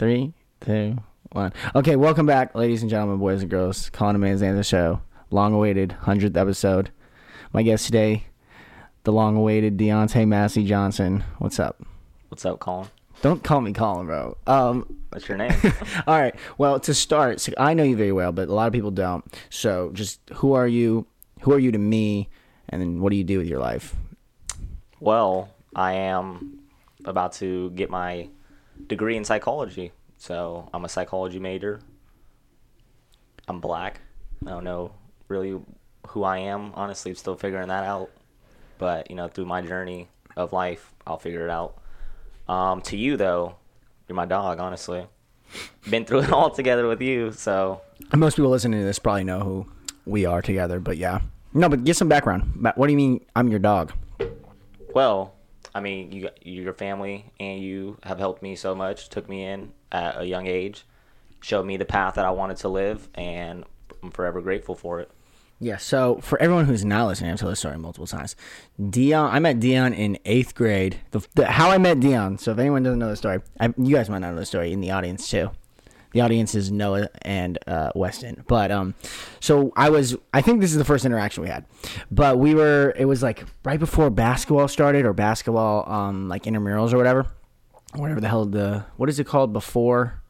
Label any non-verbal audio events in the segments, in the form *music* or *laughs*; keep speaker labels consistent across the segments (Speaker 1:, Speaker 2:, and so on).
Speaker 1: Three, two, one. Okay, welcome back, ladies and gentlemen, boys and girls. Colin and Man's the show. Long awaited, 100th episode. My guest today, the long awaited Deontay Massey Johnson. What's up?
Speaker 2: What's up, Colin?
Speaker 1: Don't call me Colin, bro. Um,
Speaker 2: What's your name? *laughs*
Speaker 1: all right. Well, to start, so I know you very well, but a lot of people don't. So, just who are you? Who are you to me? And then what do you do with your life?
Speaker 2: well, I am about to get my degree in psychology. So I'm a psychology major. I'm black. I don't know really who I am. Honestly, I'm still figuring that out. But, you know, through my journey of life, I'll figure it out. Um, to you, though, you're my dog, honestly. Been through it *laughs* all together with you, so
Speaker 1: And most people listening to this probably know who we are together, but yeah. No, but get some background. What do you mean I'm your dog?
Speaker 2: Well, I mean, you, your family and you have helped me so much. Took me in at a young age, showed me the path that I wanted to live, and I'm forever grateful for it.
Speaker 1: Yeah, so for everyone who's not listening, I've told this story multiple times. Dion, I met Dion in eighth grade. The, the, how I met Dion. So if anyone doesn't know the story, I, you guys might not know the story in the audience too. The audience is Noah and uh, Weston. But um, so I was. I think this is the first interaction we had. But we were. It was like right before basketball started or basketball um like intramurals or whatever, whatever the hell the what is it called before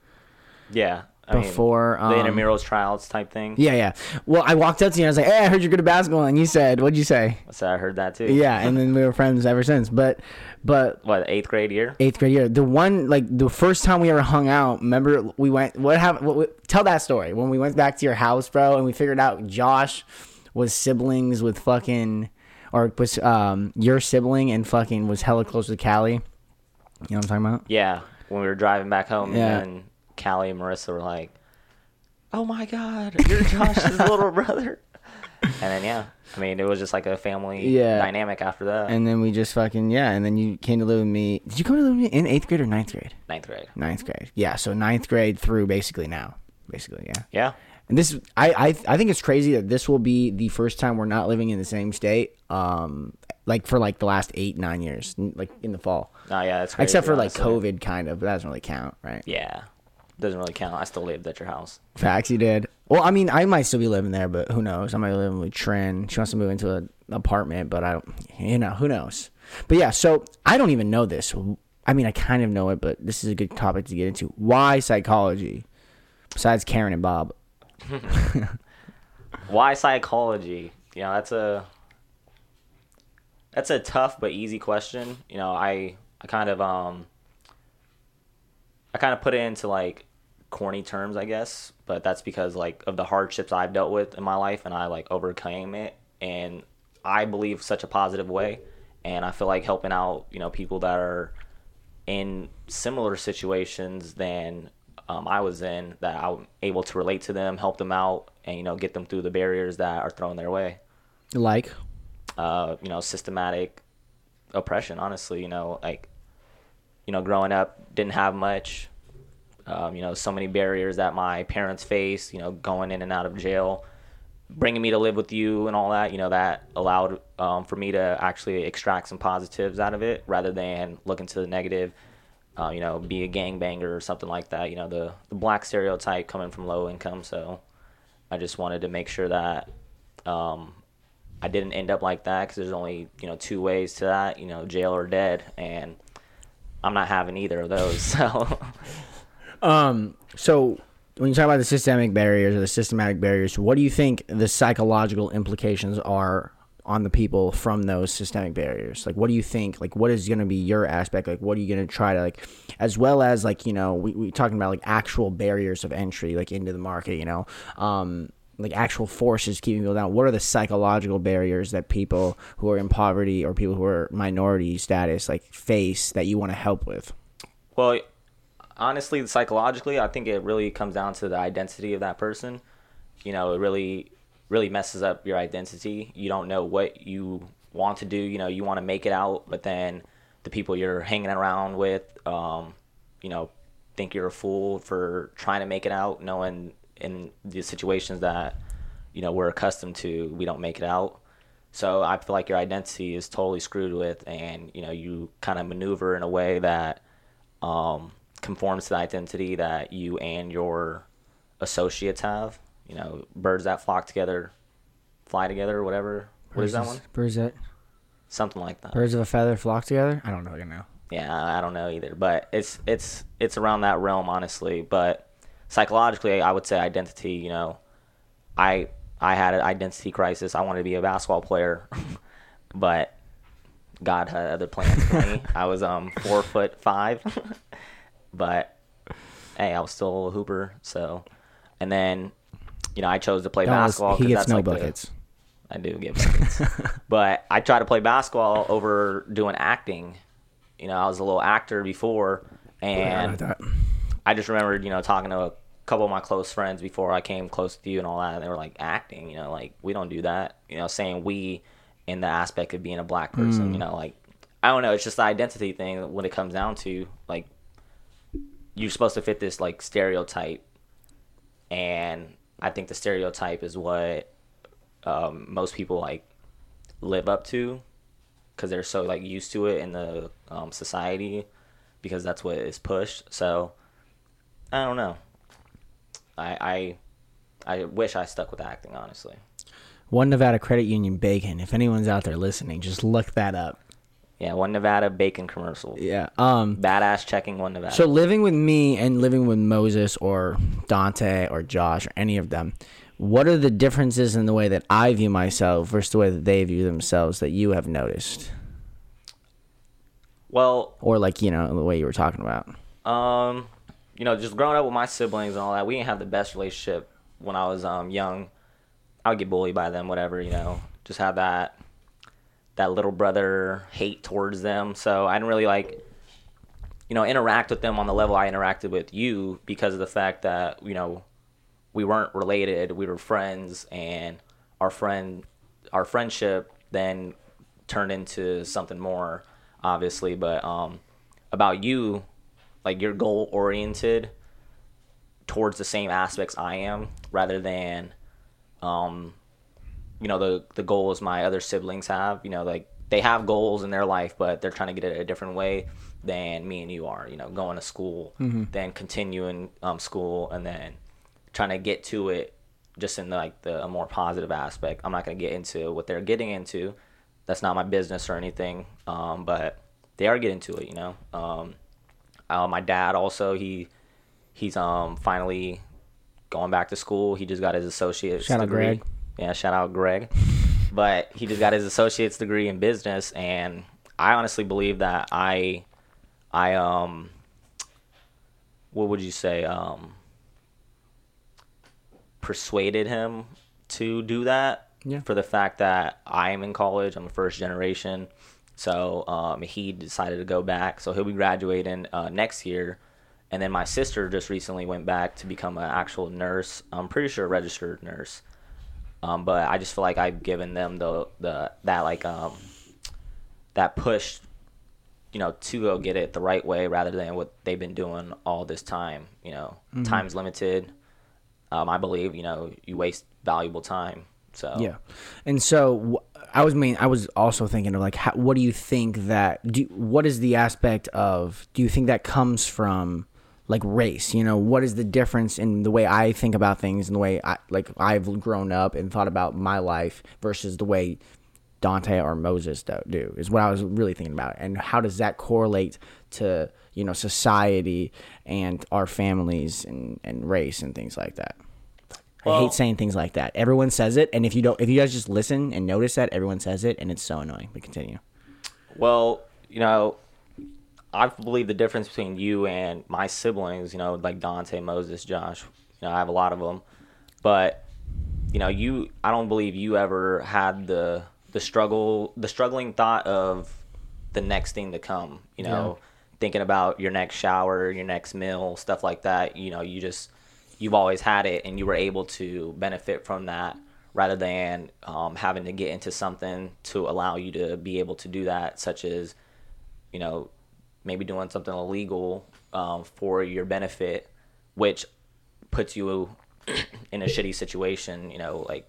Speaker 2: Yeah. I mean,
Speaker 1: before
Speaker 2: the
Speaker 1: um,
Speaker 2: intramurals tryouts type thing.
Speaker 1: Yeah, yeah. Well, I walked up to you and I was like, "Hey, I heard you're good at basketball," and you said, "What'd you say?"
Speaker 2: So I heard that too.
Speaker 1: Yeah, and then we were friends ever since. But, but
Speaker 2: What eighth grade year?
Speaker 1: eighth grade year, the one like the first time we ever hung out. Remember, we went. What happened? What, what, tell that story when we went back to your house, bro, and we figured out Josh was siblings with fucking, or was um your sibling and fucking was hella close to Callie. You know what I'm talking about?
Speaker 2: Yeah. When we were driving back home,
Speaker 1: Yeah.
Speaker 2: and Callie and Marissa were like, "Oh my God, you're Josh's *laughs* little brother." And then yeah, I mean, it was just like a family
Speaker 1: Yeah.
Speaker 2: dynamic after that.
Speaker 1: And then we just fucking yeah, and then you came to live with me. Did you come to live with me in eighth grade or ninth grade?
Speaker 2: Ninth grade.
Speaker 1: Ninth grade. Yeah, so ninth grade through basically now. Basically, yeah.
Speaker 2: Yeah.
Speaker 1: And this, I, I, I think it's crazy that this will be the first time we're not living in the same state. Um, like for like the last eight, nine years, like in the fall,
Speaker 2: Oh yeah, that's crazy,
Speaker 1: except for like. COVID, kind of. But that doesn't really count, right?
Speaker 2: Yeah, doesn't really count. I still lived at your house.
Speaker 1: Facts, you did. Well, I mean, I might still be living there, but who knows? I might be living with Trin. She wants to move into an apartment, but I don't. You know, who knows? But yeah, so I don't even know this. I mean, I kind of know it, but this is a good topic to get into. Why psychology? Besides Karen and Bob. *laughs*
Speaker 2: Why psychology? You know, that's a that's a tough but easy question. You know, I I kind of um I kind of put it into like corny terms, I guess, but that's because like of the hardships I've dealt with in my life and I like overcame it and I believe such a positive way and I feel like helping out, you know, people that are in similar situations than um, I was in that I'm able to relate to them, help them out, and you know get them through the barriers that are thrown their way.
Speaker 1: Like,
Speaker 2: Uh, you know, systematic oppression. Honestly, you know, like you know, growing up didn't have much. Um, you know, so many barriers that my parents face. You know, going in and out of jail, bringing me to live with you and all that. You know, that allowed um, for me to actually extract some positives out of it rather than look into the negative. Uh, you know, be a gangbanger or something like that. You know, the the black stereotype coming from low income. So, I just wanted to make sure that um, I didn't end up like that because there's only you know two ways to that. You know, jail or dead, and I'm not having either of those. *laughs* So.
Speaker 1: Um, so when you talk about the systemic barriers or the systematic barriers, what do you think the psychological implications are on the people from those systemic barriers? Like, what do you think? Like, what is going to be your aspect? Like, what are you going to try to like, as well as like, you know, we we talking about like actual barriers of entry, like into the market, you know, um, like actual forces keeping people down. What are the psychological barriers that people who are in poverty or people who are minority status like face that you want to help with?
Speaker 2: Well, honestly, psychologically, I think it really comes down to the identity of that person. You know, it really, really messes up your identity. You don't know what you want to do. You know, you want to make it out, but then the people you're hanging around with, um, you know, think you're a fool for trying to make it out, knowing in the situations that, you know, we're accustomed to, we don't make it out. So I feel like your identity is totally screwed with, and you know, you kind of maneuver in a way that um, conforms to the identity that you and your associates have. You know, birds that flock together, fly together, or whatever. What is that one?
Speaker 1: Birds that
Speaker 2: Something like that.
Speaker 1: birds of a feather flock together. I don't know. You know.
Speaker 2: Yeah, I I don't know either, but it's it's it's around that realm, honestly. But psychologically, I would say identity. You know, I I had an identity crisis. I wanted to be a basketball player, *laughs* but God had other plans for me. *laughs* I was um four foot five, but hey, I was still a hooper. So, and then you know I chose to play
Speaker 1: That was-
Speaker 2: basketball.
Speaker 1: he
Speaker 2: 'cause
Speaker 1: gets
Speaker 2: that's
Speaker 1: no
Speaker 2: like the-
Speaker 1: buckets.
Speaker 2: I do get buckets. *laughs* but I tried to play basketball over doing acting. You know, I was a little actor before, and I just remembered, you know, talking to a couple of my close friends before I came close to you and all that. And they were like, acting, you know, like we don't do that. You know, saying we in the aspect of being a black person, mm. you know, like I don't know. It's just the identity thing when it comes down to like you're supposed to fit this like stereotype, and I think the stereotype is what um, most people like live up to because they're so like used to it in the um, society because that's what is pushed. So I don't know. I I I wish I stuck with acting honestly.
Speaker 1: One Nevada Credit Union bacon. If anyone's out there listening, just look that up.
Speaker 2: Yeah, one Nevada bacon commercial.
Speaker 1: Yeah. Um.
Speaker 2: Badass checking one Nevada.
Speaker 1: So living with me and living with Moses or Dante or Josh or any of them, what are the differences in the way that I view myself versus the way that they view themselves that you have noticed,
Speaker 2: well,
Speaker 1: or like you know the way you were talking about?
Speaker 2: Um, you know, just growing up with my siblings and all that, we didn't have the best relationship when I was um young. I would get bullied by them, whatever, you know. Just have that that little brother hate towards them. So I didn't really like you know, interact with them on the level I interacted with you because of the fact that, you know, we weren't related, we were friends and our friend our friendship then turned into something more obviously, but um about you like you're goal oriented towards the same aspects I am rather than um you know the the goals my other siblings have you know like they have goals in their life but they're trying to get it a different way than me and you are you know going to school then continuing um, school and then trying to get to it just in like the a more positive aspect i'm not going to get into what they're getting into that's not my business or anything um, but they are getting to it you know um, uh, my dad also he he's um finally going back to school. He just got his associate's
Speaker 1: Shout out
Speaker 2: degree.
Speaker 1: Greg.
Speaker 2: Yeah, shout out Greg. but he just got his associate's degree in business, and I honestly believe that I, I um, what would you say um, persuaded him to do that.
Speaker 1: Yeah.
Speaker 2: For the fact that I am in college, I'm a first generation. So um, he decided to go back. So he'll be graduating uh, next year. And then my sister just recently went back to become an actual nurse. I'm pretty sure a registered nurse. Um, but I just feel like I've given them the the that like um that push, you know, to go get it the right way rather than what they've been doing all this time. You know, time's limited. Um, I believe you know you waste valuable time. So
Speaker 1: Yeah, and so I was mean I was also thinking of like how, what do you think that do what is the aspect of do you think that comes from like race you know what is the difference in the way I think about things and the way I like I've grown up and thought about my life versus the way Dante or Moses do, do is what I was really thinking about and how does that correlate to you know society and our families and and race and things like that. I hate saying things like that. Everyone says it, and if you don't, if you guys just listen and notice that, everyone says it, and it's so annoying. But continue.
Speaker 2: Well, you know, I believe the difference between you and my siblings, you know, like Dante, Moses, Josh, you know, I have a lot of them, but you know, you, I don't believe you ever had the the struggle, the struggling thought of the next thing to come. You know, thinking about your next shower, your next meal, stuff like that. You know, you just you've always had it, and you were able to benefit from that rather than um, having to get into something to allow you to be able to do that, such as you know, maybe doing something illegal um, for your benefit, which puts you *clears throat* in a shitty situation, you know, like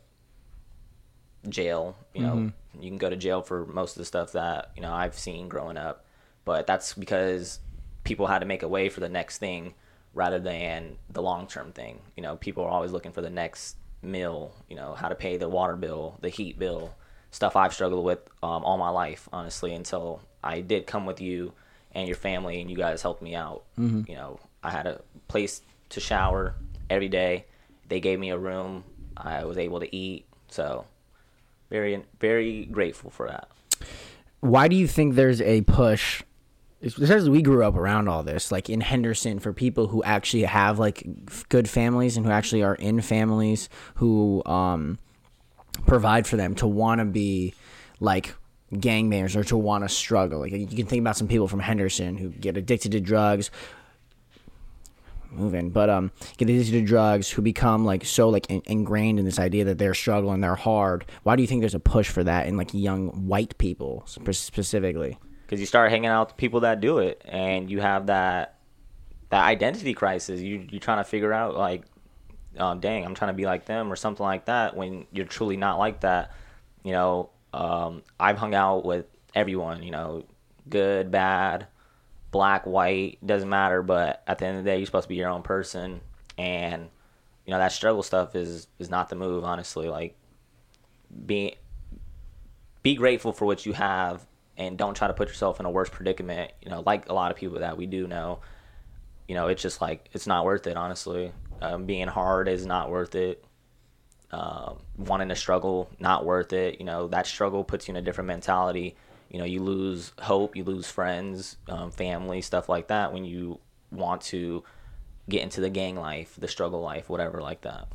Speaker 2: jail, you know, you can go to jail for most of the stuff that, you know, I've seen growing up. But that's because people had to make a way for the next thing rather than the long term thing. You know, people are always looking for the next meal. You know, how to pay the water bill, the heat bill, stuff I've struggled with um, all my life, honestly, until I did come with you and your family, and you guys helped me out.
Speaker 1: Mm-hmm.
Speaker 2: You know, I had a place to shower every day. They gave me a room. I was able to eat. So, very, very grateful for that.
Speaker 1: Why do you think there's a push? Especially we grew up around all this, like in Henderson, for people who actually have like good families and who actually are in families who um, provide for them to want to be like gangbangers or to want to struggle. Like you can think about some people from Henderson who get addicted to drugs, moving, but um, get addicted to drugs who become like so like in- ingrained in this idea that they're struggling, they're hard. Why do you think there's a push for that in like young white people spe- specifically?
Speaker 2: because you start hanging out with people that do it and you have that that identity crisis you you're trying to figure out like um, dang i'm trying to be like them or something like that when you're truly not like that you know um, i've hung out with everyone you know good bad black white doesn't matter but at the end of the day you're supposed to be your own person and you know that struggle stuff is is not the move honestly like be be grateful for what you have and don't try to put yourself in a worse predicament. You know, like a lot of people that we do know, you know, it's just like it's not worth it. Honestly, um, being hard is not worth it. Um, wanting to struggle, not worth it. You know, that struggle puts you in a different mentality. You know, you lose hope, you lose friends, um, family, stuff like that when you want to get into the gang life, the struggle life, whatever like that.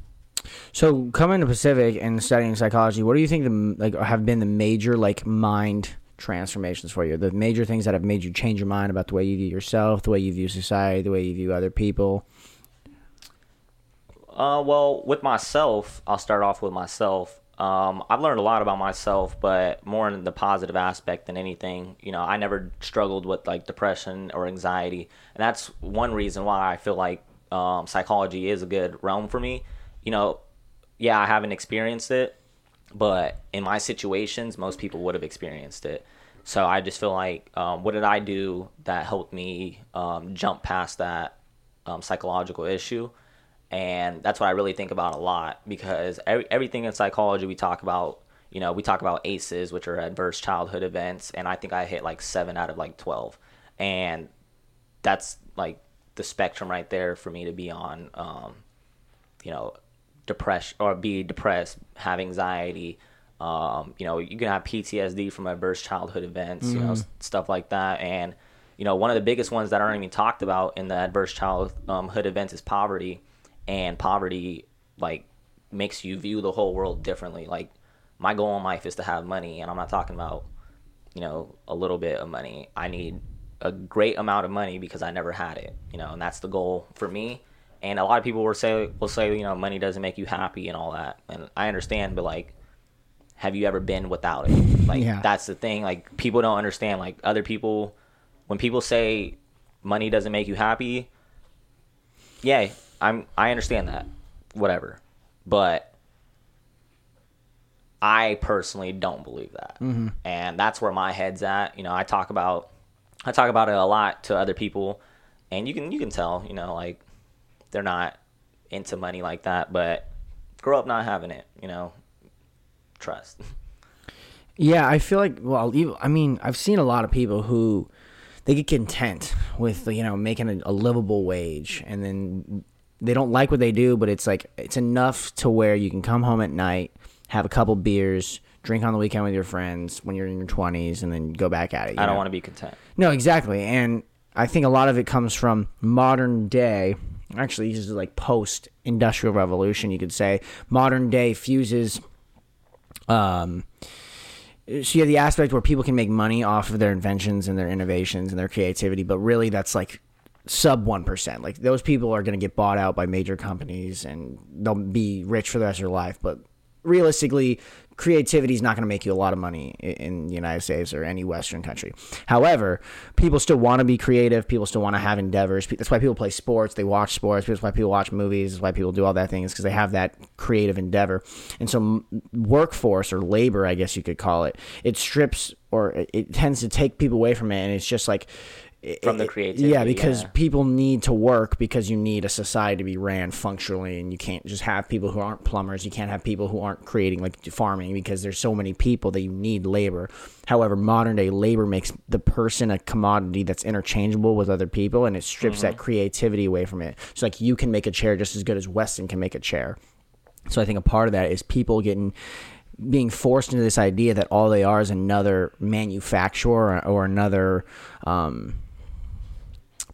Speaker 1: So coming to Pacific and studying psychology, what do you think the like have been the major like mind transformations for you? The major things that have made you change your mind about the way you view yourself, the way you view society, the way you view other people.
Speaker 2: Uh, well, with myself, I'll start off with myself. Um, I've learned a lot about myself, but more in the positive aspect than anything. You know, I never struggled with like depression or anxiety, and that's one reason why I feel like um, psychology is a good realm for me. You know, yeah, I haven't experienced it, but in my situations, most people would have experienced it. So I just feel like, um, what did I do that helped me um, jump past that um, psychological issue? And that's what I really think about a lot because every, everything in psychology we talk about, you know, we talk about ACEs, which are adverse childhood events, and I think I hit like seven out of like 12. And that's like the spectrum right there for me to be on, um, you know, depression or be depressed, have anxiety. Um, you know, you can have PTSD from adverse childhood events, you know, stuff like that. And, you know, one of the biggest ones that aren't even talked about in the adverse childhood events is poverty. And poverty, like, makes you view the whole world differently. Like, my goal in life is to have money, and I'm not talking about, you know, a little bit of money. I need a great amount of money because I never had it, you know, and that's the goal for me. And a lot of people will say, will say, you know, money doesn't make you happy and all that, and I understand, but like, have you ever been without it? Like,
Speaker 1: Yeah.
Speaker 2: that's the thing. Like, people don't understand. Like, other people, when people say money doesn't make you happy, yeah, I'm, I understand that, whatever, but I personally don't believe that, mm-hmm. and that's where my head's at. You know, I talk about, I talk about it a lot to other people, and you can you can tell, you know, like they're not into money like that, but grow up not having it, you know, trust. *laughs*
Speaker 1: Yeah, I feel like well, even, I mean, I've seen a lot of people who they get content with you know making a, a livable wage, and then they don't like what they do, but it's like it's enough to where you can come home at night, have a couple beers, drink on the weekend with your friends when you're in your twenties, and then go back at it.
Speaker 2: I don't
Speaker 1: know?
Speaker 2: want to be content.
Speaker 1: No, exactly. And I think a lot of it comes from modern day. Actually, this is like post industrial revolution, you could say. Modern day fuses. Um, so you have the aspect where people can make money off of their inventions and their innovations and their creativity, but really that's like sub 1%. Like those people are going to get bought out by major companies and they'll be rich for the rest of their life. But realistically, creativity is not going to make you a lot of money in the United States or any Western country. However, people still want to be creative. People still want to have endeavors. That's why people play sports. They watch sports. That's why people watch movies. That's why people do all that thing is because they have that creative endeavor. And so, workforce or labor, I guess you could call it, it strips or it tends to take people away from it. And it's just like,
Speaker 2: From the
Speaker 1: it-
Speaker 2: creativity,
Speaker 1: Yeah, because
Speaker 2: yeah.
Speaker 1: people need to work because you need a society to be ran functionally, and you can't just have people who aren't plumbers. You can't have people who aren't creating like farming because there's so many people that you need labor. However, modern day labor makes the person a commodity that's interchangeable with other people, and it strips
Speaker 2: Mm-hmm.
Speaker 1: that creativity away from it. So like you can make a chair just as good as Weston can make a chair. So I think a part of that is people getting being forced into this idea that all they are is another manufacturer or, or another um,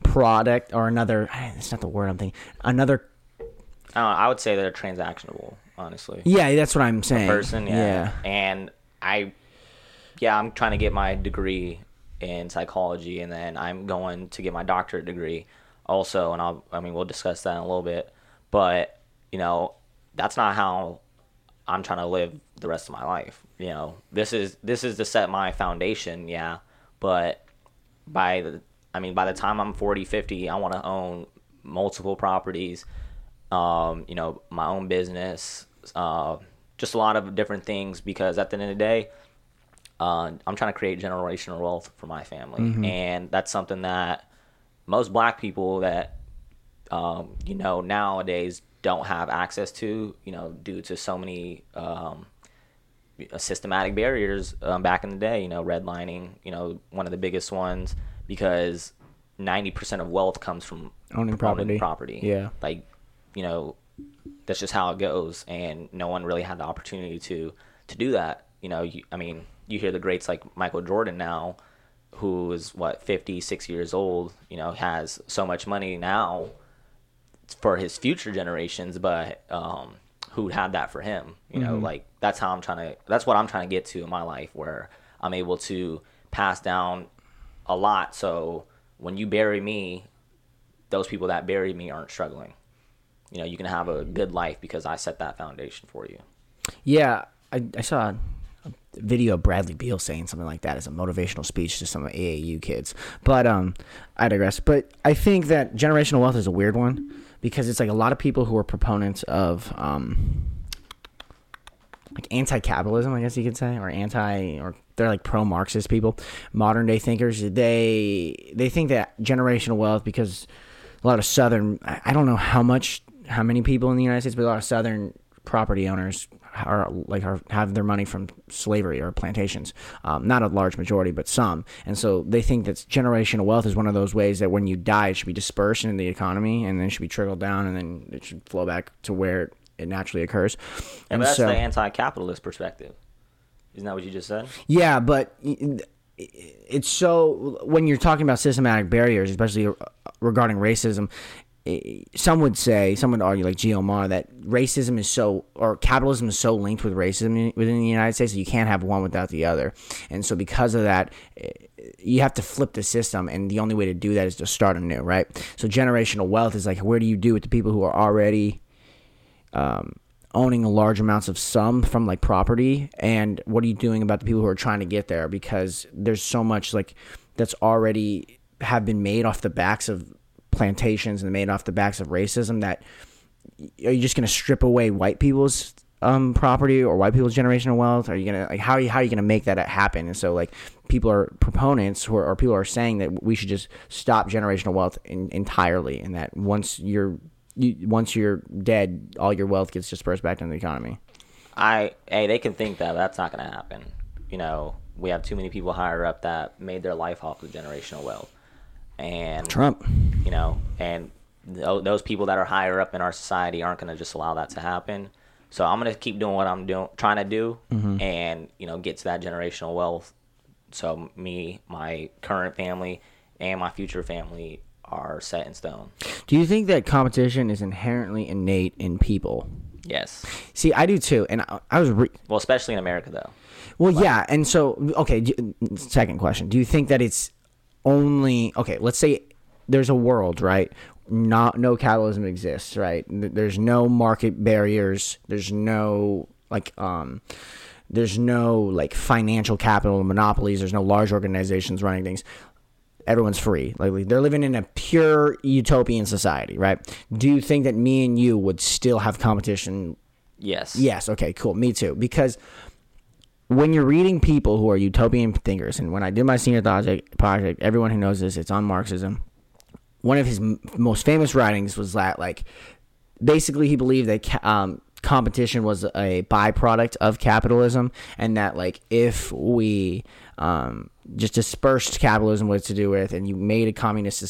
Speaker 1: product or another. It's not the word I'm thinking. Another.
Speaker 2: I, don't know, I would say they're transactionable, honestly.
Speaker 1: Yeah, that's what I'm saying.
Speaker 2: person, yeah. And I, yeah, I'm trying to get my degree in psychology, and then I'm going to get my doctorate degree also. And I'll, I mean, we'll discuss that in a little bit. But you know, that's not how I'm trying to live the rest of my life. You know, this is this is to set my foundation, yeah. But by the, I mean, by the time I'm 40, 50, I want to own multiple properties. Um, you know, my own business, uh, just a lot of different things. Because at the end of the day, uh, I'm trying to create generational wealth for my family, and that's something that most Black people that um, you know nowadays don't have access to. You know, due to so many um, systematic barriers um, back in the day. You know, redlining. You know, one of the biggest ones because ninety percent of wealth comes from
Speaker 1: Owning property.
Speaker 2: property.
Speaker 1: Yeah.
Speaker 2: like you know, that's just how it goes, and no one really had the opportunity to to do that. You know, you, I mean, you hear the greats like Michael Jordan now, who is what 56 years old. You know, has so much money now for his future generations, but um, who had that for him? You know, like that's how I'm trying to. That's what I'm trying to get to in my life, where I'm able to pass down a lot. So when you bury me, those people that buried me aren't struggling. You know, you can have a good life because I set that foundation for you.
Speaker 1: Yeah, I, I saw a video of Bradley Beal saying something like that as a motivational speech to some AAU kids. But um, I digress. But I think that generational wealth is a weird one because it's like a lot of people who are proponents of um, like anti-capitalism, I guess you could say, or anti, or they're like pro-Marxist people, modern day thinkers. They they think that generational wealth because a lot of southern, I I don't know how much, how many people in the United States, but a lot of southern property owners are like are, have their money from slavery or plantations. Um, not a large majority, but some. And so they think that generational wealth is one of those ways that when you die, it should be dispersed into the economy and then it should be trickled down and then it should flow back to where it naturally occurs.
Speaker 2: And
Speaker 1: And
Speaker 2: that's
Speaker 1: so,
Speaker 2: the anti-capitalist perspective. Isn't that what you just said?
Speaker 1: yeah, but it's so when you're talking about systematic barriers, especially regarding racism. Some would say, some would argue, like Geomar, that racism is so, or capitalism is so linked with racism within the United States that you can't have one without the other. And so, because of that, eh, you have to flip the system, and the only way to do that is to start anew, right? So, generational wealth is like, where do you do with the people who are already um, owning large amounts of some from like property and what are you doing about the people who are trying to get there because there's so much like that's already have been made off the backs of plantations and made off the backs of racism that are you just going to strip away white people's um, property or white people's generational wealth? Are you gonna like how are you how are you gonna make that happen? And so like people are proponents are, or people are saying that we should just stop generational wealth in, entirely, and that once you're you, once you're dead, all your wealth gets dispersed back into the economy.
Speaker 2: I hey, they can think that but that's not going to happen. You know, we have too many people higher up that made their life off of generational wealth, and
Speaker 1: Trump.
Speaker 2: you know, and th- those people that are higher up in our society aren't going to just allow that to happen. So I'm going to keep doing what I'm doing, trying to do, mm-hmm. and you know, get to that generational wealth. So me, my current family, and my future family are set in stone.
Speaker 1: Do you think that competition is inherently innate in people?
Speaker 2: Yes.
Speaker 1: See, I do too, and I, I was re-
Speaker 2: Well, especially in America, though.
Speaker 1: Well, yeah, and so okay. do- Second question: Do you think that it's only okay? Let's say there's a world, right? Not no capitalism exists, right? There's no market barriers. There's no like um, there's no like financial capital monopolies. There's no large organizations running things. Everyone's free. Like they're living in a pure utopian society, right? Do you think that me and you would still have competition
Speaker 2: Yes.
Speaker 1: Yes. Okay. Cool. Me too. Because when you're reading people who are utopian thinkers, and when I did my senior project, project everyone who knows this, it's on Marxism. One of his m- most famous writings was that, like, basically he believed that ca- um, competition was a byproduct of capitalism, and that, like, if we um, just dispersed capitalism, was to do with, and you made a communist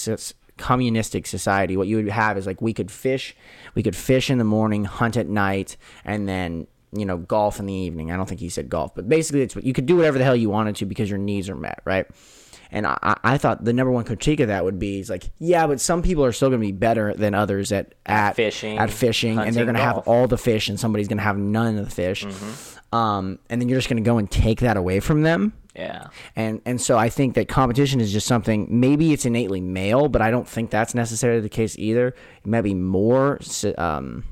Speaker 1: communistic society, what you would have is like we could fish, we could fish in the morning, hunt at night, and then you know golf in the evening. I don't think he said golf, but basically it's what you could do whatever the hell you wanted to because your needs are met, right? And I, I thought the number one critique of that would be is like, yeah, but some people are still going to be better than others at at
Speaker 2: fishing,
Speaker 1: at fishing, and they're going to have all the fish, and somebody's going to have none of the fish. Um, and then you're just going to go and take that away from them
Speaker 2: Yeah.
Speaker 1: and and so I think that competition is just something. Maybe it's innately male, but I don't think that's necessarily the case either. It might be more um,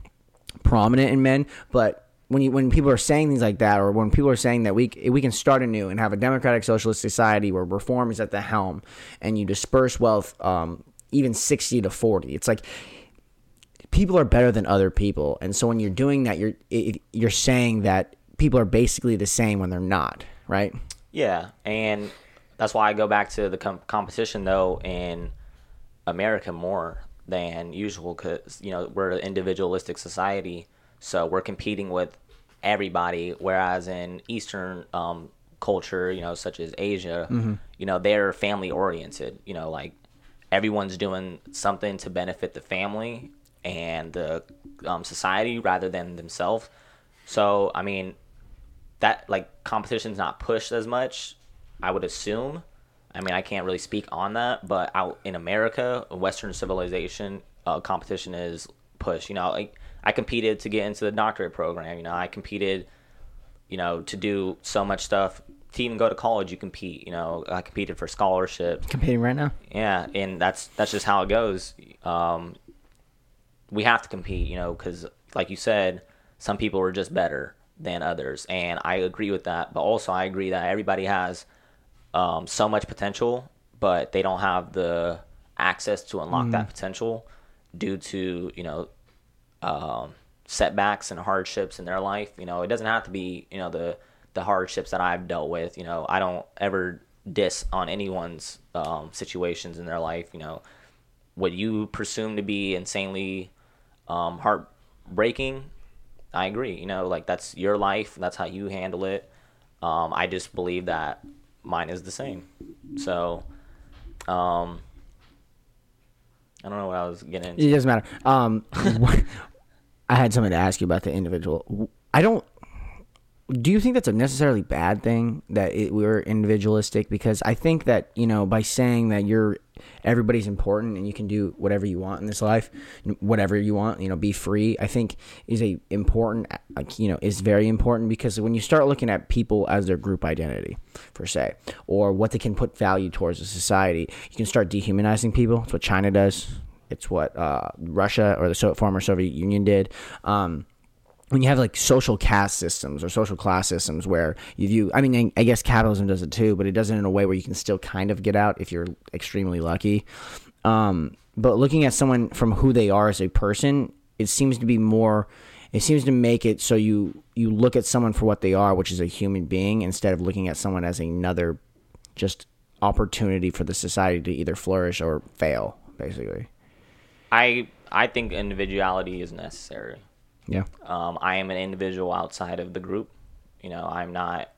Speaker 1: prominent in men, but. When, you, when people are saying things like that, or when people are saying that we we can start anew and have a democratic socialist society where reform is at the helm, and you disperse wealth, um, even sixty to forty, it's like people are better than other people, and so when you're doing that, you're it, you're saying that people are basically the same when they're not, right?
Speaker 2: Yeah, and that's why I go back to the com- competition though in America more than usual because you know we're an individualistic society, so we're competing with everybody. Whereas in Eastern um, culture, you know, such as Asia, you know, they're family oriented. You know, like everyone's doing something to benefit the family and the um, society rather than themselves. So I mean, that like competition's not pushed as much i would assume. I mean i can't really speak on that but out in america western civilization uh, competition is pushed. You know like i competed to get into the doctorate program. You know i competed you know to do so much stuff. To even go to college you compete. You know i competed for scholarships.
Speaker 1: Competing right now.
Speaker 2: yeah, and that's that's just how it goes. Um, we have to compete, you know, because like you said, some people are just better than others, and I agree with that. But also, I agree that everybody has um, so much potential, but they don't have the access to unlock that potential due to you know um, setbacks and hardships in their life. You know, it doesn't have to be you know the the hardships that I've dealt with. You know, I don't ever diss on anyone's um, situations in their life. You know, what you presume to be insanely um, heartbreaking, I agree. You know, like that's your life. That's how you handle it. Um, I just believe that mine is the same. So, um, I don't know what I was getting into.
Speaker 1: It doesn't matter. Um, *laughs* I had something to ask you about the individual. I don't. Do you think that's a necessarily bad thing that it, we're individualistic? Because I think that you know by saying that you're everybody's important and you can do whatever you want in this life, whatever you want, you know, be free. I think is a important, like, you know, is very important because when you start looking at people as their group identity, per se, or what they can put value towards a society, you can start dehumanizing people. It's what China does. It's what uh, Russia or the former Soviet Union did. Um, when you have like social caste systems or social class systems where you view i mean i guess capitalism does it too but it does it in a way where you can still kind of get out if you're extremely lucky um, but looking at someone from who they are as a person it seems to be more it seems to make it so you you look at someone for what they are which is a human being instead of looking at someone as another just opportunity for the society to either flourish or fail basically
Speaker 2: I I think individuality is necessary.
Speaker 1: Yeah
Speaker 2: Um, I am an individual outside of the group. You know, I'm not.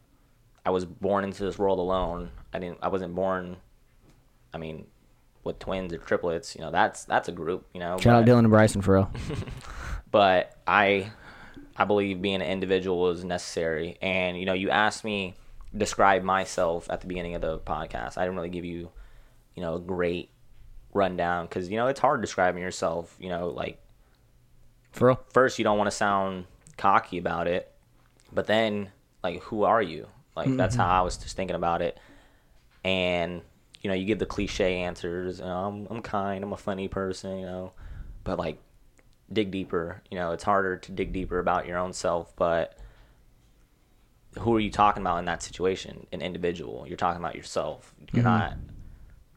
Speaker 2: I was born into this world alone. I didn't. I wasn't born. I mean, with twins or triplets. You know, that's that's a group. You know,
Speaker 1: shout out dylan and bryson for real
Speaker 2: but I I believe being an individual is necessary. And you know, you asked me describe myself at the beginning of the podcast. I didn't really give you, you know, a great rundown because you know it's hard describing yourself. You know, like
Speaker 1: for real
Speaker 2: first you don't want to sound cocky about it, but then like who are you? Like mm-hmm. that's how I was just thinking about it. And you know, you give the cliche answers. You know, I'm I'm kind. I'm a funny person. You know, but like dig deeper. You know, it's harder to dig deeper about your own self, but who are you talking about in that situation? An individual. You're talking about yourself. You're mm-hmm. not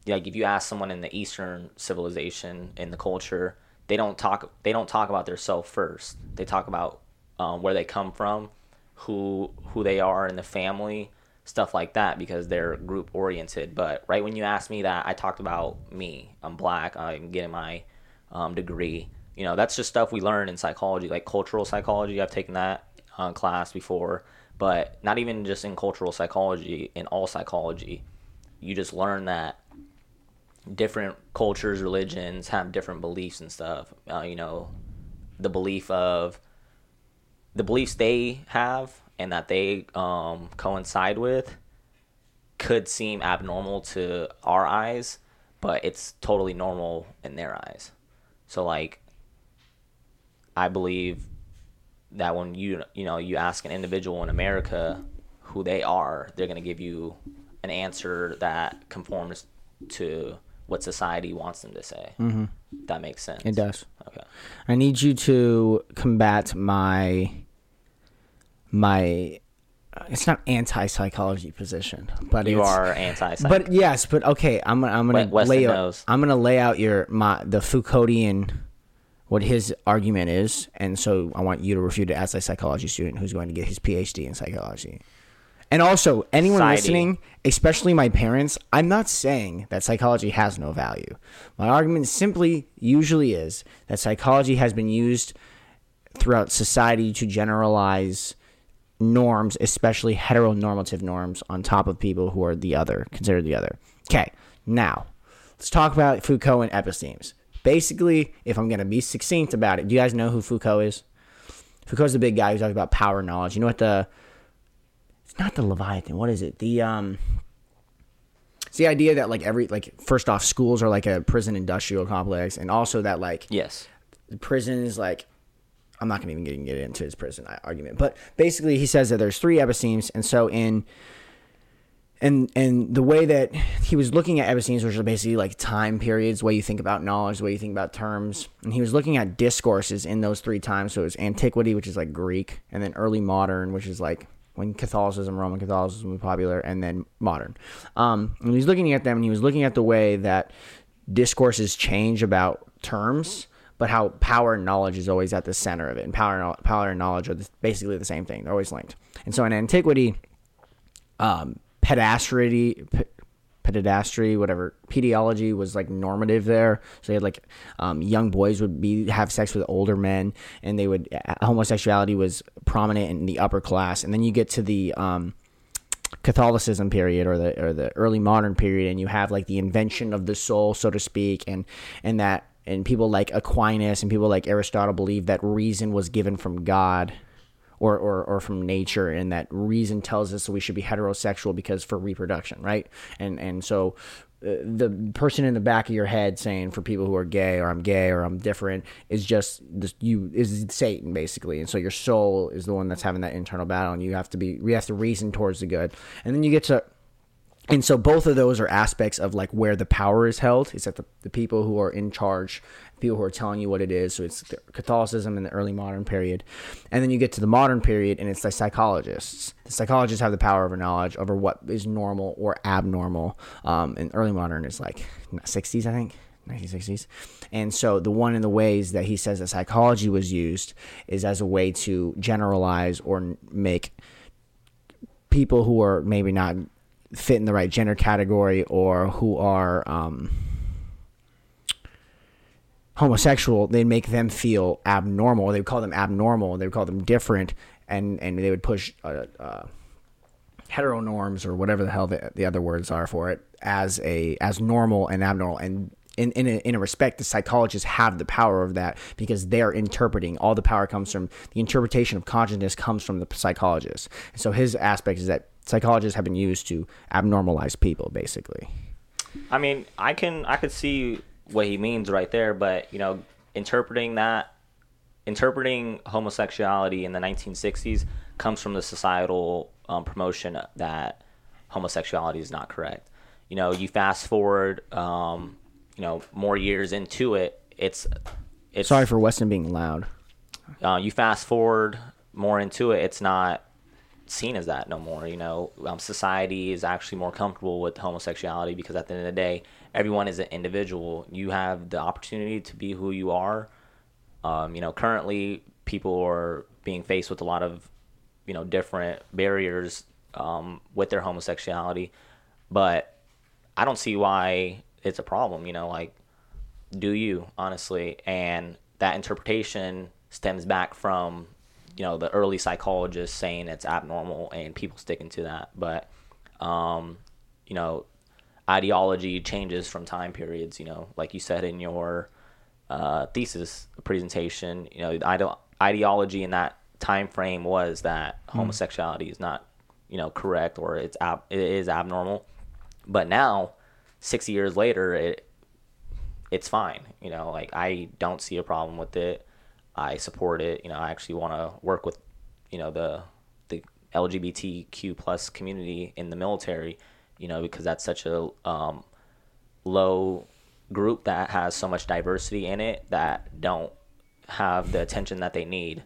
Speaker 2: like if you ask someone in the Eastern civilization in the culture, they don't talk. They don't talk about their self first. They talk about um, where they come from, who who they are in the family, stuff like that, because they're group oriented. But right when you asked me that, I talked about me. I'm black. I'm getting my um, degree. You know, that's just stuff we learn in psychology, like cultural psychology. I've taken that uh, class before, but not even just in cultural psychology. In all psychology, you just learn that different cultures, religions have different beliefs and stuff. Uh, you know, the belief of the beliefs they have and that they um, coincide with could seem abnormal to our eyes, but it's totally normal in their eyes. So like, I believe that when you you know you ask an individual in America who they are, they're gonna give you an answer that conforms to what society wants them to say. Mm-hmm. That makes sense.
Speaker 1: It does.
Speaker 2: Okay.
Speaker 1: I need you to combat my my. It's not anti-psychology position, but
Speaker 2: You are anti. Psychology.
Speaker 1: But yes, but okay, I'm gonna I'm gonna
Speaker 2: Weston
Speaker 1: lay out
Speaker 2: knows.
Speaker 1: I'm gonna lay out your my the Foucauldian what his argument is, and so I want you to refute it as a psychology student who's going to get his PhD in psychology. And also, anyone listening, especially my parents, I'm not saying that psychology has no value. My argument simply usually is that psychology has been used throughout society to generalize norms, especially heteronormative norms, on top of people who are the other, considered the other. Okay, now let's talk about Foucault and epistemes. Basically, if I'm going to be succinct about it, do you guys know who Foucault is? Foucault's the big guy who talks about power and knowledge. You know what the it's not the Leviathan. What is it? The um it's the idea that like every like first off schools are like a prison industrial complex and also that like
Speaker 2: yes,
Speaker 1: the prison is like I'm not going to even get, get into his prison argument, but basically he says that there's three epistemes, and so in and and the way that he was looking at epistemes, which are basically like time periods, the way you think about knowledge, the way you think about terms, and he was looking at discourses in those three times. So it was antiquity, which is like Greek, and then early modern, which is like when Catholicism, Roman Catholicism was popular, and then modern. Um, and he was looking at them, and he was looking at the way that discourses change about terms, but how power and knowledge is always at the center of it. And power and, power and knowledge are basically the same thing; they're always linked. And so in antiquity, um, pedastry, whatever, pediology was like normative there. So they had like um, young boys would be have sex with older men, and they would homosexuality was prominent in the upper class. And then you get to the um, Catholicism period or the or the early modern period, and you have like the invention of the soul, so to speak, and and that and people like Aquinas and people like Aristotle believe that reason was given from God or, or, or from nature and that reason tells us we should be heterosexual because for reproduction right? And and so uh, the person in the back of your head saying for people who are gay or I'm gay or I'm different is just this you is Satan basically. And so your soul is the one that's having that internal battle and you have to be you have to reason towards the good. And then you get to and so both of those are aspects of like where the power is held. Is that the, the people who are in charge people who are telling you what it is. So it's catholicism in the early modern period. And then you get to the modern period and it's the psychologists. The psychologists have the power over knowledge over what is normal or abnormal. Um, and early modern is like 60s i think 1960s and so the one of the ways that he says that psychology was used is as a way to generalize or make people who are maybe not fit in the right gender category or who are um, homosexual, they'd make them feel abnormal. They would call them abnormal. They would call them different, and and they would push uh, uh, heteronorms or whatever the hell the, the other words are for it as a as normal and abnormal and. In, in, a, in a respect, the psychologists have the power of that because they're interpreting. All the power comes from the interpretation of consciousness comes from the psychologist. And so his aspect is that psychologists have been used to abnormalize people, basically.
Speaker 2: I mean, I can I could see what he means right there, but you know, interpreting that, interpreting homosexuality in the 1960s comes from the societal um, promotion that homosexuality is not correct. You know, you fast forward, um, you know, more years into it, it's it's
Speaker 1: Sorry for Weston being loud.
Speaker 2: uh, you fast forward more into it, it's not seen as that no more. You know, um, society is actually more comfortable with homosexuality because at the end of the day, everyone is an individual. You have the opportunity to be who you are. Um, you know, currently people are being faced with a lot of you know different barriers um, with their homosexuality, but I don't see why it's a problem. You know, like do you honestly? And that interpretation stems back from you know the early psychologists saying it's abnormal and people sticking to that, but um, you know ideology changes from time periods. You know, like you said in your uh, thesis presentation, you know, the ide- ideology in that time frame was that homosexuality is not, you know, correct or it's ab- it is abnormal. But now, six years later, it it's fine. You know, like I don't see a problem with it. I support it. You know, I actually want to work with, you know, the the LGBTQ plus community in the military. You know, because that's such a um, low group that has so much diversity in it that don't have the attention that they need.